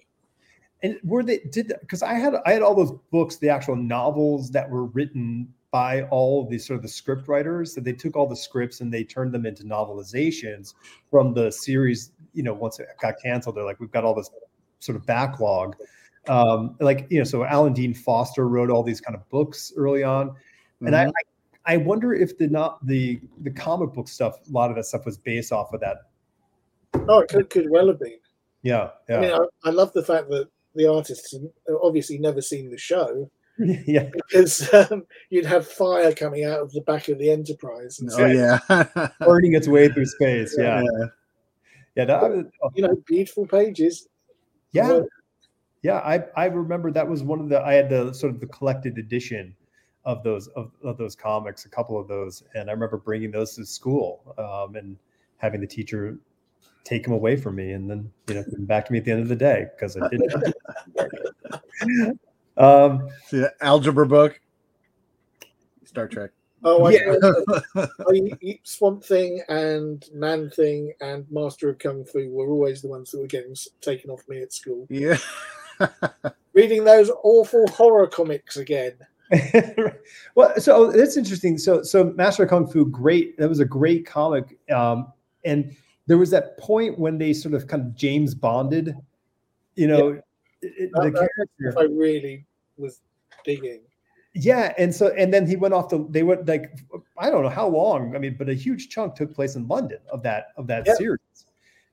and were they did because I had I had all those books, the actual novels that were written by all these sort of the script writers. That they took all the scripts and they turned them into novelizations from the series. You know, once it got canceled, they're like, we've got all this sort of backlog. Um, like you know, so Alan Dean Foster wrote all these kind of books early on, and I, I I wonder if the not the the comic book stuff, a lot of that stuff was based off of that. Oh, it could, could well have been. Yeah, yeah, I mean, I, I love the fact that the artists obviously never seen the show yeah. because um, you'd have fire coming out of the back of the Enterprise. And oh yeah. burning its way through space. Yeah, yeah. yeah, that was- oh, you know, beautiful pages. yeah, Well, yeah. I I remember that was one of the I had the sort of the collected edition of those of, of those comics, a couple of those, and I remember bringing those to school um, and having the teacher take them away from me, and then you know give them back to me at the end of the day because I didn't. um, See the algebra book. Star Trek. Oh, I Yeah. you- you- Swamp Thing and Man Thing and Master of Kung Fu were always the ones that were getting taken off me at school. Yeah. Reading those awful horror comics again. well, so that's interesting. So, so Master of Kung Fu, great. That was a great comic. Um, and there was that point when they sort of kind of James Bonded, you know, it- it- the That- character. If I really was digging. Yeah, and so and then he went off the. They went like I don't know how long. I mean, but a huge chunk took place in London of that of that Yeah. series.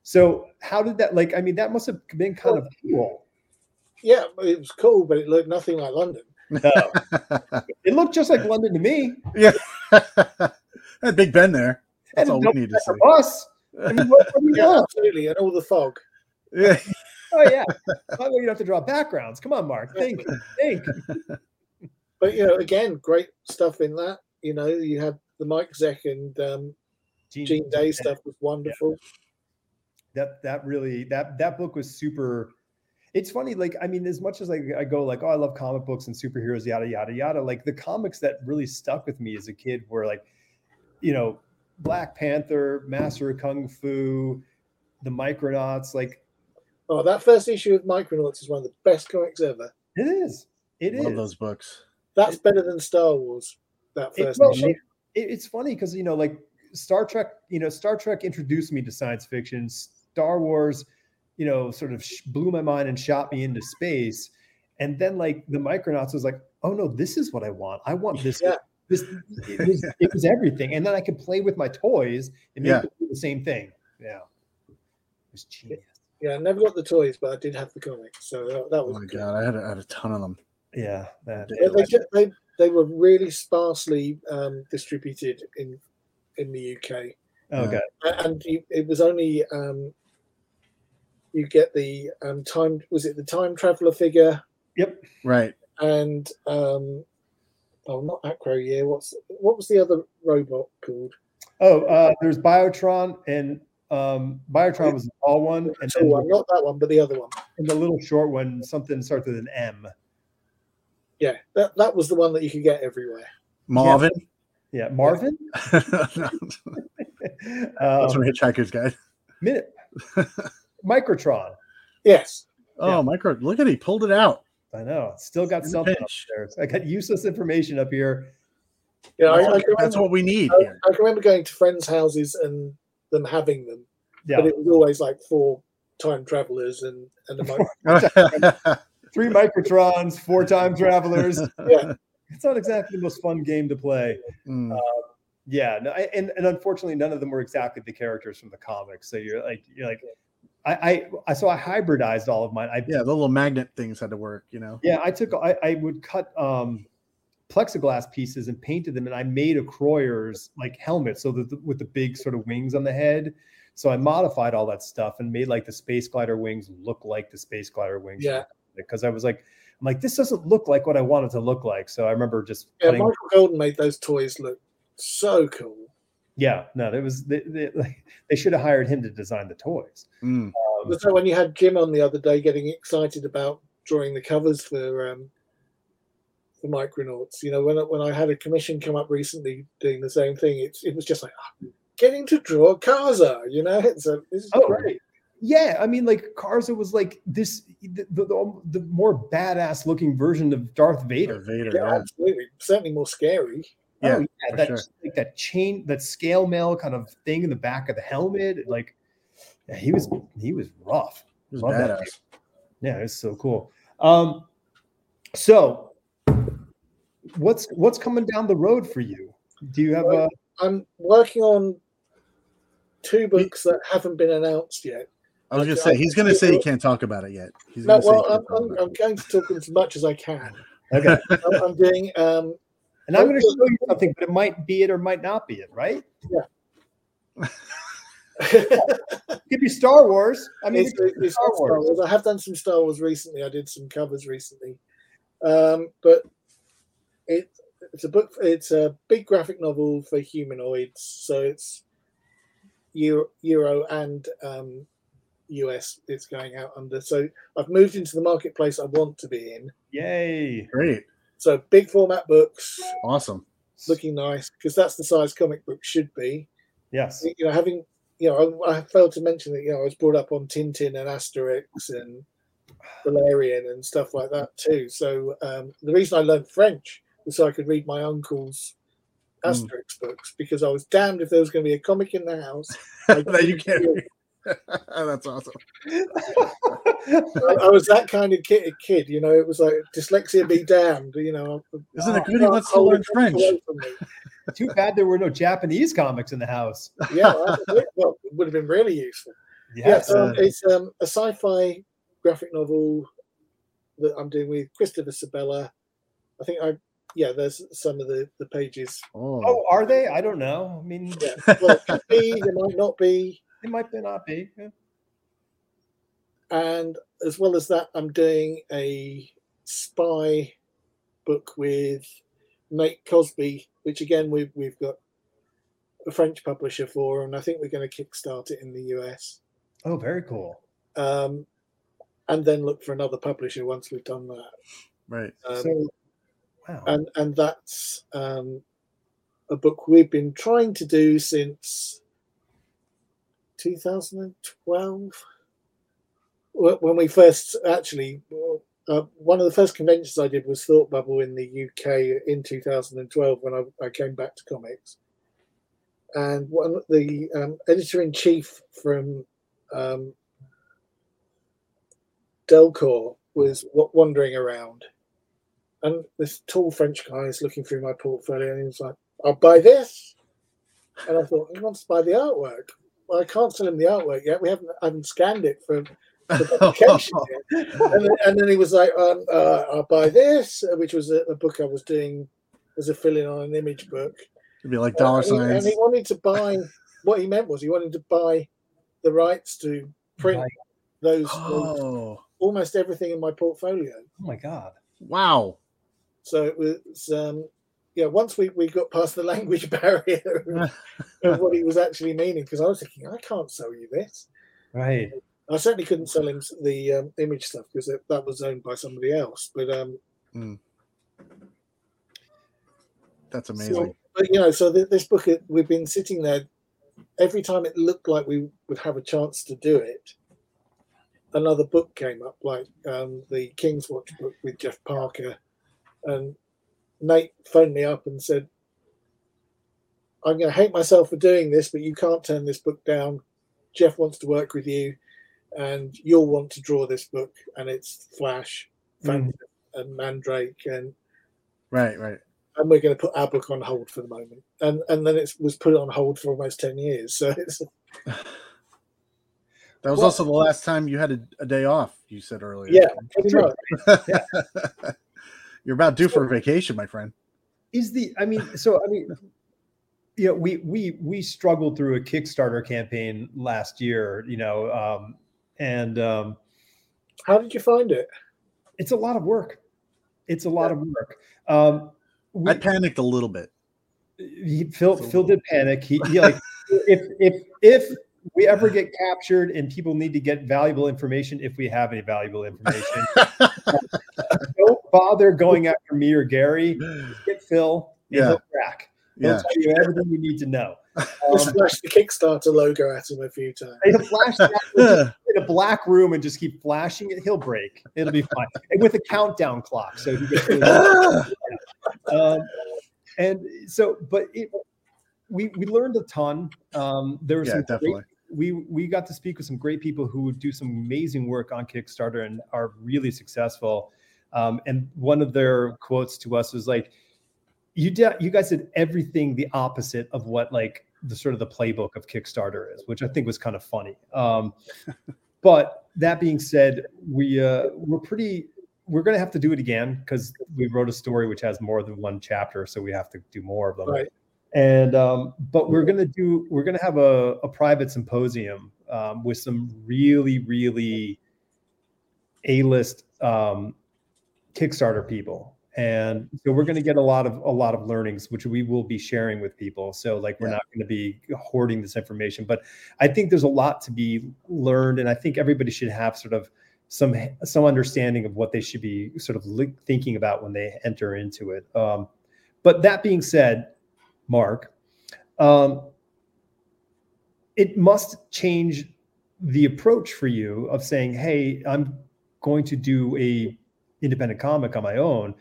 So how did that like? I mean, that must have been kind of cool. Yeah, it was cool, but it looked nothing like London. No, it looked just like London to me. yeah. Had Big Ben there. That's And all we need to see. Us. I mean, what, what Yeah, absolutely, and all the fog. Yeah. Oh yeah. By the way, you have to draw backgrounds. Come on, Mark. Think, think. But you know, again, great stuff in that. You know, you had the Mike Zeck and um, Gene Day stuff was wonderful. That that really that that book was super. It's funny, like I mean, as much as like I go like, oh, I love comic books and superheroes, yada yada yada. Like the comics that really stuck with me as a kid were like, you know, Black Panther, Master of Kung Fu, the Micronauts. Like Oh, that first issue of Micronauts is one of the best comics ever. it is, it is. Love those books. That's better than Star Wars. That It- first well, issue. it- it- it's funny because you know, like Star Trek, you know, Star Trek introduced me to science fiction. Star Wars, you know, sort of sh- blew my mind and shot me into space. And then, like the Micronauts was like, oh no, this is what I want. I want this. Yeah. This it was, it was everything, and then I could play with my toys and make Yeah. them do the same thing. Yeah, it was genius. Yeah, I never got the toys, but I did have the comics, so that, that Oh my good. god, I had a, I had a ton of them. Yeah, that, They, they, ju- they, they were really sparsely um, distributed in in the UK, okay. And it was only um, you get the um, time. Was it the time traveler figure Yep. Right. and um, oh, not Acroyear. What's what was the other robot called? Oh, uh, there's Biotron, and um, Biotron was the tall one, and So then one, not that one, but the other one. and the little short one, something starts with an M. Yeah, that, that was the one that you could get everywhere. Marvin. Yeah, Marvin. That's um, from Hitchhiker's Guide. minute. Microtron. Yes, Oh, Yeah. micro! Look at he pulled it out. I know. Still got In the something up there. I got useless information up here. yeah. I, I, That's, that's what we need I. I can remember going to friends' houses and them having them, Yeah, but it was always like four time travelers and and a mic- three Microtrons, four time travelers. yeah. It's not exactly the most fun game to play. Mm. Yeah, no, I- and and unfortunately, none of them were exactly the characters from the comics. So you're like, you're like, I, I, I so I hybridized all of mine. I yeah, the little magnet things had to work. You know. Yeah, I took I, I would cut um plexiglass pieces and painted them, and I made a Croyer's like helmet, so that the, with the big sort of wings on the head. So I modified all that stuff and made like the space glider wings look like the space glider wings. Yeah. Because I was like, I'm like, this doesn't look like what I want it to look like. So I remember just Yeah, cutting- Michael Golden made those toys look so cool. Yeah, no, it was they, they, like, they should have hired him to design the toys. Mm. Um, But so when you had Jim on the other day getting excited about drawing the covers for um, for Micronauts, you know, when I, when I had a commission come up recently doing the same thing, it's it was just like "Ah, getting to draw Karza, you know. It's a, this is Oh, great. Yeah, I mean, like Karza was like this the, the, the more badass looking version of Darth Vader. Darth Vader, Yeah, yeah. absolutely. Certainly more scary. Yeah, oh, yeah, that sure. like that chain, that scale mail kind of thing in the back of the helmet. Like, yeah, he was he was rough. It was Love that. Yeah, it's so cool. Um, so what's what's coming down the road for you? Do you have a I'm working on two books that haven't been announced yet. I was gonna say he's gonna say he can't talk about it yet. He's No, gonna say well, I'm, I'm, I'm going to talk as much as I can. okay? I'm, I'm doing um, And I'm going to show you something, but it might be it or might not be it, right? It could be Star Wars. I mean, it's, it could be it's Star not Star Wars. Wars. I have done some Star Wars recently. I did some covers recently, um, but it it's a book. It's a big graphic novel for humanoids. So it's Euro, Euro and um, US. It's going out under. So I've moved into the marketplace I want to be in. Yay! Great, So big format books, awesome. looking nice because that's the size comic book should be. Yes. you know, having you know, I, I failed to mention that you know I was brought up on Tintin and Asterix and Valerian and stuff like that too. So um, the reason I learned French was so I could read my uncle's Mm. Asterix books because I was damned if there was going to be a comic in the house. that you can't. That's awesome. I, I was that kind of kid, kid, you know. It was like dyslexia be damned, you know. Isn't it good? He wants to learn French. away from me. Too bad there were no Japanese comics in the house. Yeah, well, it would have been really useful. Yeah, Yes. so Uh, it's um, a sci-fi graphic novel that I'm doing with Christopher Sebela. I think I, yeah, there's some of the the pages. Oh, oh, are they? I don't know. I mean, Yeah, well, it could be, there might not be, it might be not be. Yeah. and as well as that, I'm doing a spy book with Nate Cosby, which again we've we've got a French publisher for, and I think we're going to kickstart it in the US. Oh, very cool. Um, and then look for another publisher once we've done that. right. Um, So, wow. and and that's um, a book we've been trying to do since 2012 when we first actually uh, one of the first conventions i did was thought bubble in the uk in 2012 when i, I came back to comics and one the um, editor-in-chief from um, delcourt was wa- wandering around and this tall French guy is looking through my portfolio and he was like, I'll buy this. And I thought, he wants to buy the artwork. Well, I can't sell him the artwork yet. We haven't, I haven't scanned it for, for publication yet. And then, and then he was like, um, uh, I'll buy this, uh, which was a, a book I was doing as a fill in on an image book. It'd be like dollar And he- signs. And he wanted to buy, what he meant was he wanted to buy the rights to print Right. those, those Oh, almost everything in my portfolio. Oh my god. wow. So it was, um, yeah, once we, we got past the language barrier of what he was actually meaning, because I was thinking, I can't sell you this. Right. I certainly couldn't sell him the um, image stuff because that was owned by somebody else. But um, That's amazing. so, but you know, so th- this book we've been sitting there. Every time it looked like we would have a chance to do it, another book came up, like um, the King's Watch book with Jeff Parker, and Nate phoned me up and said, "I'm going to hate myself for doing this, but you can't turn this book down. Jeff wants to work with you, and you'll want to draw this book, and it's Flash, hmm. Phantom, and Mandrake, and right, right. and we're going to put our book on hold for the moment. And and then it was put on hold for almost ten years. So it's That was Well- also the last time you had a, a day off. You said earlier. yeah, much. You're about due for a vacation, my friend. is the i mean so i mean you know we we we struggled through a kickstarter campaign last year you know um and um how did you find it? It's a lot of work. It's a lot yeah. of work. Um we, i panicked a little bit. He phil phil did panic. He, he like if if if we ever get captured and people need to get valuable information, if we have any valuable information, don't bother going after me or Gary. Get Phil. Yeah. He'll crack. He'll yeah. tell you everything you need to know. Um, flash the Kickstarter logo at him a few times. He'll flash that in a black room and just keep flashing it. He'll break. It'll be fine. And with a countdown clock, so he gets. um, and so, but it, we we learned a ton. Um, there was yeah, some definitely. Great, we we got to speak with some great people who do some amazing work on Kickstarter and are really successful. Um, and one of their quotes to us was like, "You did, you guys did everything the opposite of what like the sort of the playbook of Kickstarter is," which I think was kind of funny. Um, but that being said, we uh, we're pretty. We're going to have to do it again because we wrote a story which has more than one chapter, so we have to do more of them. Right and um, but we're gonna do we're gonna have a, a private symposium um, with some really really a list um, Kickstarter people, and so we're gonna get a lot of a lot of learnings, which we will be sharing with people. So like we're yeah. not gonna be hoarding this information, but I think there's a lot to be learned, and I think everybody should have sort of some some understanding of what they should be sort of thinking about when they enter into it. Um, but that being said, Marc, um, it must change the approach for you of saying, "Hey, I'm going to do a independent comic on my own,"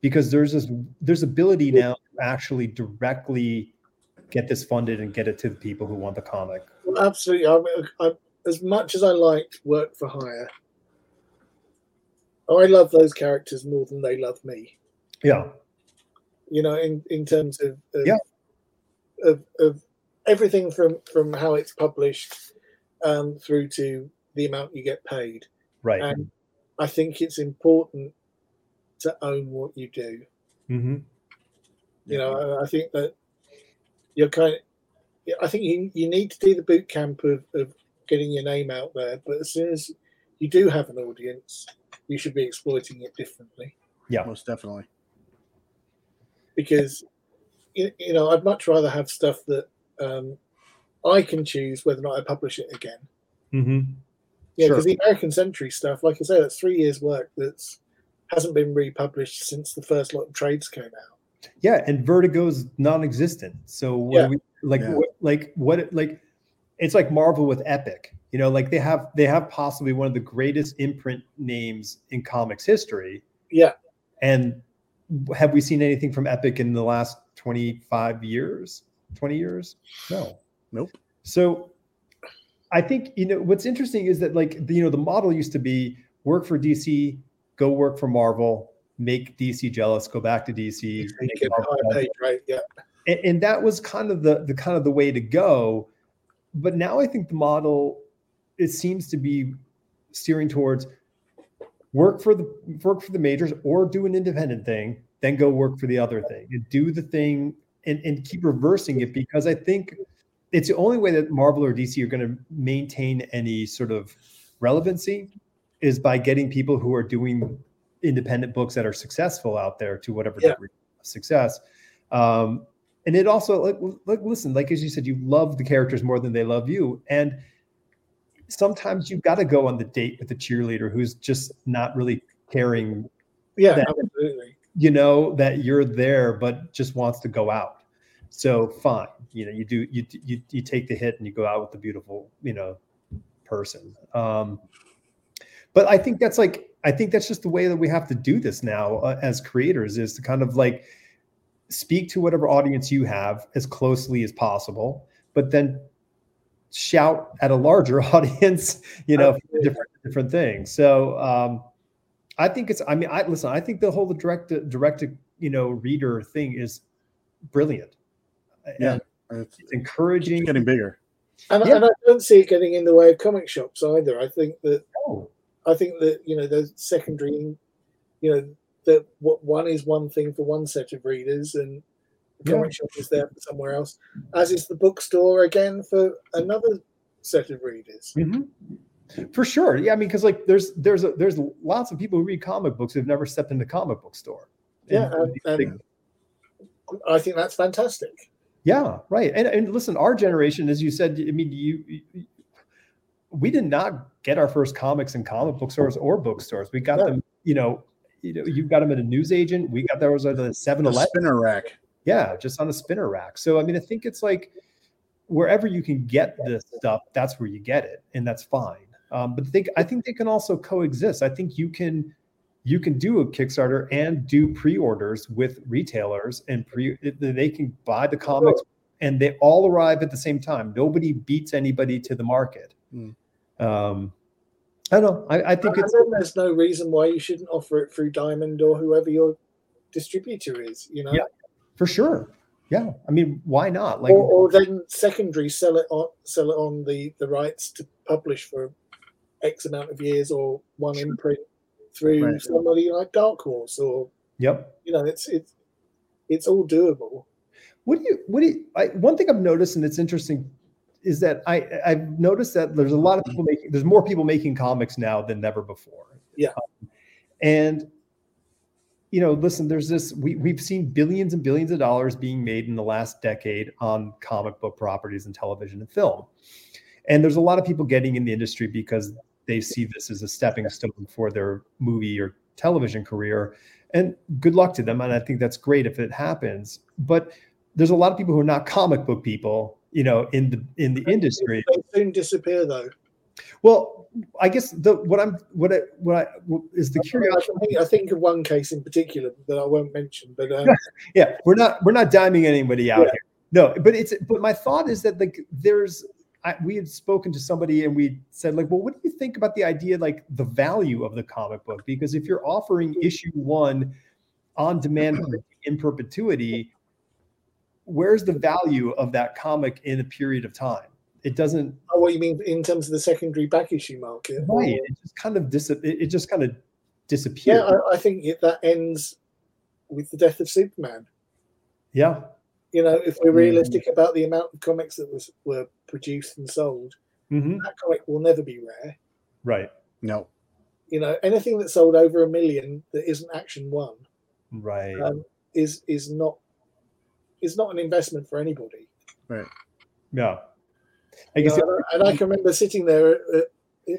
because there's this there's ability now to actually directly get this funded and get it to the people who want the comic. Well, absolutely. I, I, as much as I liked work for hire, I love those characters more than they love me. Yeah. You know, in, in terms of, of yeah of, of everything from from how it's published um, through to the amount you get paid. Right. And I think it's important to own what you do. Mm-hmm. You know, I, I think that you're kind of. I think you, you need to do the boot camp of, of getting your name out there, but as soon as you do have an audience, you should be exploiting it differently. Yeah, most definitely. Because you, you know, I'd much rather have stuff that um, I can choose whether or not I publish it again. Mm-hmm. Yeah, because sure. the American Century stuff, like I say, that's three years' work that's hasn't been republished since the first lot of trades came out. Yeah, and Vertigo's non-existent. So what yeah. we like? Yeah. What, like what? Like it's like Marvel with Epic. You know, like they have they have possibly one of the greatest imprint names in comics history. Yeah, and have we seen anything from Epic in the last 25 years, 20 years? No. Nope. So I think, you know, what's interesting is that like, the, you know, the model used to be work for DC, go work for Marvel, make DC jealous, go back to DC. Right. Yeah. And, and that was kind of the, the kind of the way to go. But now I think the model, it seems to be steering towards work for the work for the majors or do an independent thing then go work for the other thing and do the thing and, and keep reversing it because I think it's the only way that Marvel or DC are going to maintain any sort of relevancy is by getting people who are doing independent books that are successful out there to whatever yeah. degree of success. Um, and it also like, like listen, like as you said, you love the characters more than they love you, and sometimes you've got to go on the date with the cheerleader who's just not really caring. Yeah, that, absolutely you know that you're there but just wants to go out so fine you know you do you you, you take the hit and you go out with the beautiful you know person um but i think that's like i think that's just the way that we have to do this now uh, as creators is to kind of like speak to whatever audience you have as closely as possible but then shout at a larger audience you know different different things so um I think it's. I mean, I listen. I think the whole direct direct you know reader thing is brilliant. Yeah, and it's, it's encouraging. It's getting bigger. And, yeah. and, I don't see it getting in the way of comic shops either. I think that. Oh. I think that you know the secondary, you know, that what one is one thing for one set of readers and the comic shop is there for somewhere else, as is the bookstore again for another set of readers. Mm-hmm. For sure, yeah. I mean, because like there's there's a, there's lots of people who read comic books who've never stepped into the comic book store. Yeah, and, and I think that's fantastic. Yeah, right. And and listen, our generation, as you said, I mean, you, you we did not get our first comics in comic book stores or bookstores. We got yeah. them, you know, you know, you got them at a newsagent. We got those at the 7 Eleven spinner rack. Yeah, just on a spinner rack. So I mean, I think it's like wherever you can get this stuff, that's where you get it, and that's fine. Um, but think I think they can also coexist. I think you can you can do a Kickstarter and do pre-orders with retailers, and pre they can buy the comics, and they all arrive at the same time. Nobody beats anybody to the market. Mm. Um, I don't know. I, I think and there's no reason why you shouldn't offer it through Diamond or whoever your distributor is. You know, yeah, for sure. Yeah, I mean, why not? Like, or, or then secondary sell it on sell it on the the rights to publish for X amount of years or one imprint through right. somebody like Dark Horse or yep. You know, it's it's it's all doable. What do you what do you, I, one thing I've noticed and it's interesting is that I I've noticed that there's a lot of people making there's more people making comics now than ever before. Yeah. Um, and you know, listen, there's this we we've seen billions and billions of dollars being made in the last decade on comic book properties and television and film. And there's a lot of people getting in the industry because they see this as a stepping stone for their movie or television career. And good luck to them. And I think that's great if it happens. But there's a lot of people who are not comic book people, you know, in the in the industry. They soon disappear though. Well, I guess the what I'm what I what I what is the curiosity. I think of one case in particular that I won't mention, but um, yeah, we're not we're not diming anybody out yeah. here. No, but it's but my thought is that like there's I, we had spoken to somebody and we said like well what do you think about the idea like the value of the comic book? Because if you're offering issue one on demand in perpetuity where's the value of that comic in a period of time? It doesn't oh what you mean in terms of the secondary back issue market? Right it just kind of dis- it just kind of disappears yeah I, I think that ends with the death of superman. Yeah you know, if we're realistic mm-hmm. about the amount of comics that was were produced and sold, mm-hmm. that comic will never be rare. Right. No. You know, anything that sold over a million that isn't Action One, right, um, is is not is not an investment for anybody. Right. Yeah. I guess. Know, and I can remember sitting there. At,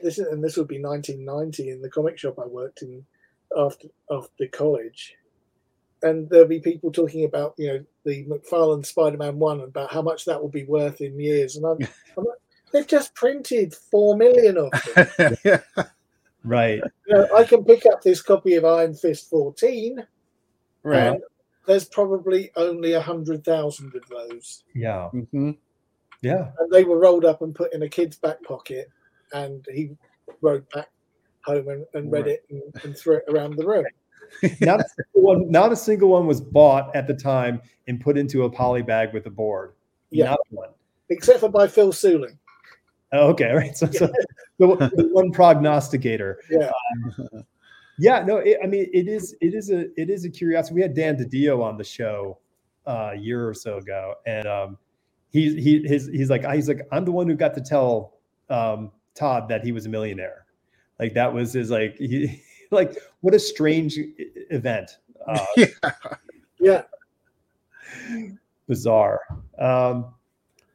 this and this would be 1990 in the comic shop I worked in after after college, and there'll be people talking about you know the McFarlane Spider-Man one about how much that will be worth in years, and I'm, I'm like, they've just printed four million of them. yeah. Right. You know, I can pick up this copy of Iron Fist 14. Right. there's probably only a hundred thousand of those. Yeah. Mm-hmm. Yeah. And they were rolled up and put in a kid's back pocket, and he rode back home and, and read right. it and, and threw it around the room not a single one. Not a single one was bought at the time and put into a poly bag with a board. Yeah, not one, except for by Phil Seuling. Oh, okay, right. So, so the, the, one prognosticator. Yeah. Um, yeah. No, it, I mean, it is. It is a. It is a curiosity. We had Dan DiDio on the show uh, a year or so ago, and um, he he his he's like he's like I'm the one who got to tell um, Todd that he was a millionaire. Like that was his like he like what a strange event. Uh, yeah. Yeah. Bizarre. Um,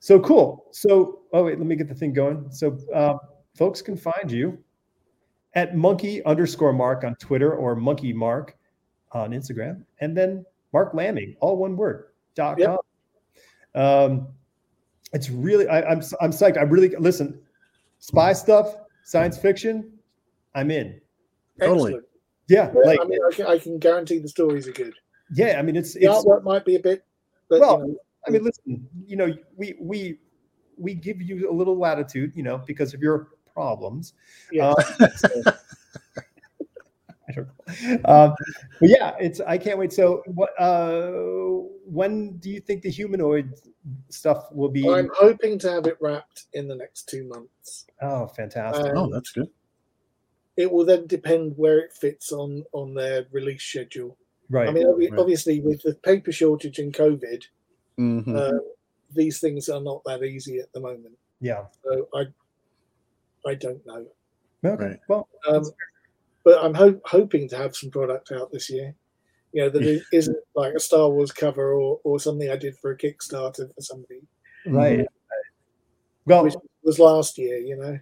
so cool. So, oh wait, let me get the thing going. So, uh, folks can find you at monkey underscore marc on Twitter or monkey marc on Instagram, and then Marc Laming, all one word. dot yep. com. Um, it's really I, I'm I'm psyched. I really listen. Spy stuff, science fiction. I'm in. Totally. Excellent. Yeah, like I mean, I can, I can, guarantee the stories are good. Yeah, I mean, it's the it's, artwork might be a bit. But, well, you know, I mean, listen, you know, we we we give you a little latitude, you know, because of your problems. Yeah. Um, so, I don't know. Um, but yeah, it's I can't wait. So, what? Uh, when do you think the humanoid stuff will be? I'm hoping to have it wrapped in the next two months. Oh, fantastic! Um, oh, that's good it will then depend where it fits on on their release schedule. Right. I mean, obvi- Right. obviously, with the paper shortage and COVID, Mhm. uh, these things are not that easy at the moment. yeah. So I, I don't know. Okay. Right. Well, Um, but I'm ho- hoping to have some product out this year. You know, that Yeah. it isn't like a Star Wars cover or, or something I did for a Kickstarter for somebody, right. Well, which was last year. You know,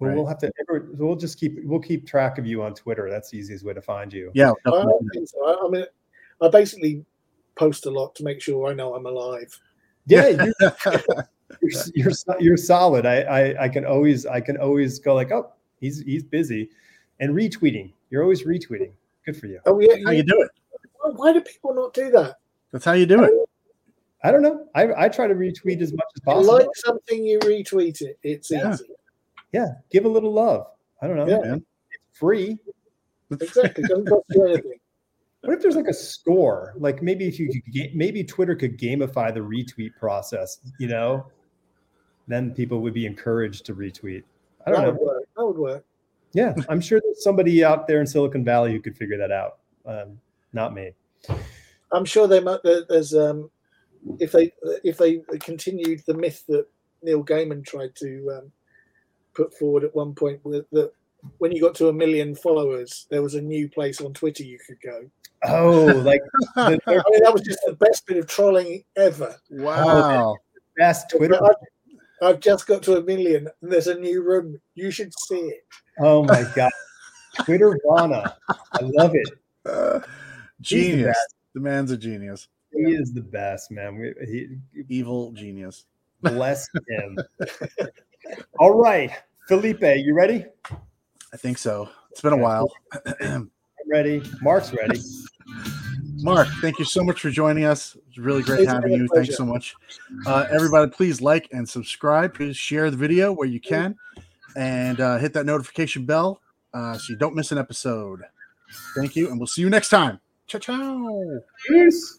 well, Right. we'll have to. We'll just keep. We'll keep track of you on Twitter. That's the easiest way to find you. Yeah, I, don't think so. I, I mean, I basically post a lot to make sure I know I'm alive. Yeah, you're, you're, you're, you're solid. I, I I can always I can always go like, oh, he's he's busy, and retweeting. You're always retweeting. Good for you. Oh yeah, how you you, do it. why, why do people not do that? That's how you do it. I don't know. I, I try to retweet as much as You possible. like something, you retweet it. It's Yeah. easy. Yeah, give a little love. I don't know. Yeah. Man. It's free. Exactly. Doesn't cost you anything. What if there's like a score? Like maybe if you could ga- maybe Twitter could gamify the retweet process, you know? Then people would be encouraged to retweet. I don't That know. would work. That would work. Yeah, I'm sure there's somebody out there in Silicon Valley who could figure that out. Um, not me. I'm sure they might. there- There's um, if they if they continued the myth that Neil Gaiman tried to um, put forward at one point, with that when you got to a million followers, there was a new place on Twitter you could go. Oh, like the I mean, that was just the best bit of trolling ever. wow. best Twitter. I've, I've just got to a million, and there's a new room. You should see it. Oh my god, Twitter Vana. I love it. Uh, He's the genius. The man's a genius. He is the best, man. We, he, Evil genius. bless him. All right, Felipe, you ready? I think so. It's been a while. I'm ready. Marc's ready. Marc, thank you so much for joining us. It's really great It's having been a you. Thanks so much. Uh, everybody, please like and subscribe. Please share the video where you can and uh, hit that notification bell uh, so you don't miss an episode. Thank you, and we'll see you next time. Ciao, ciao. Peace.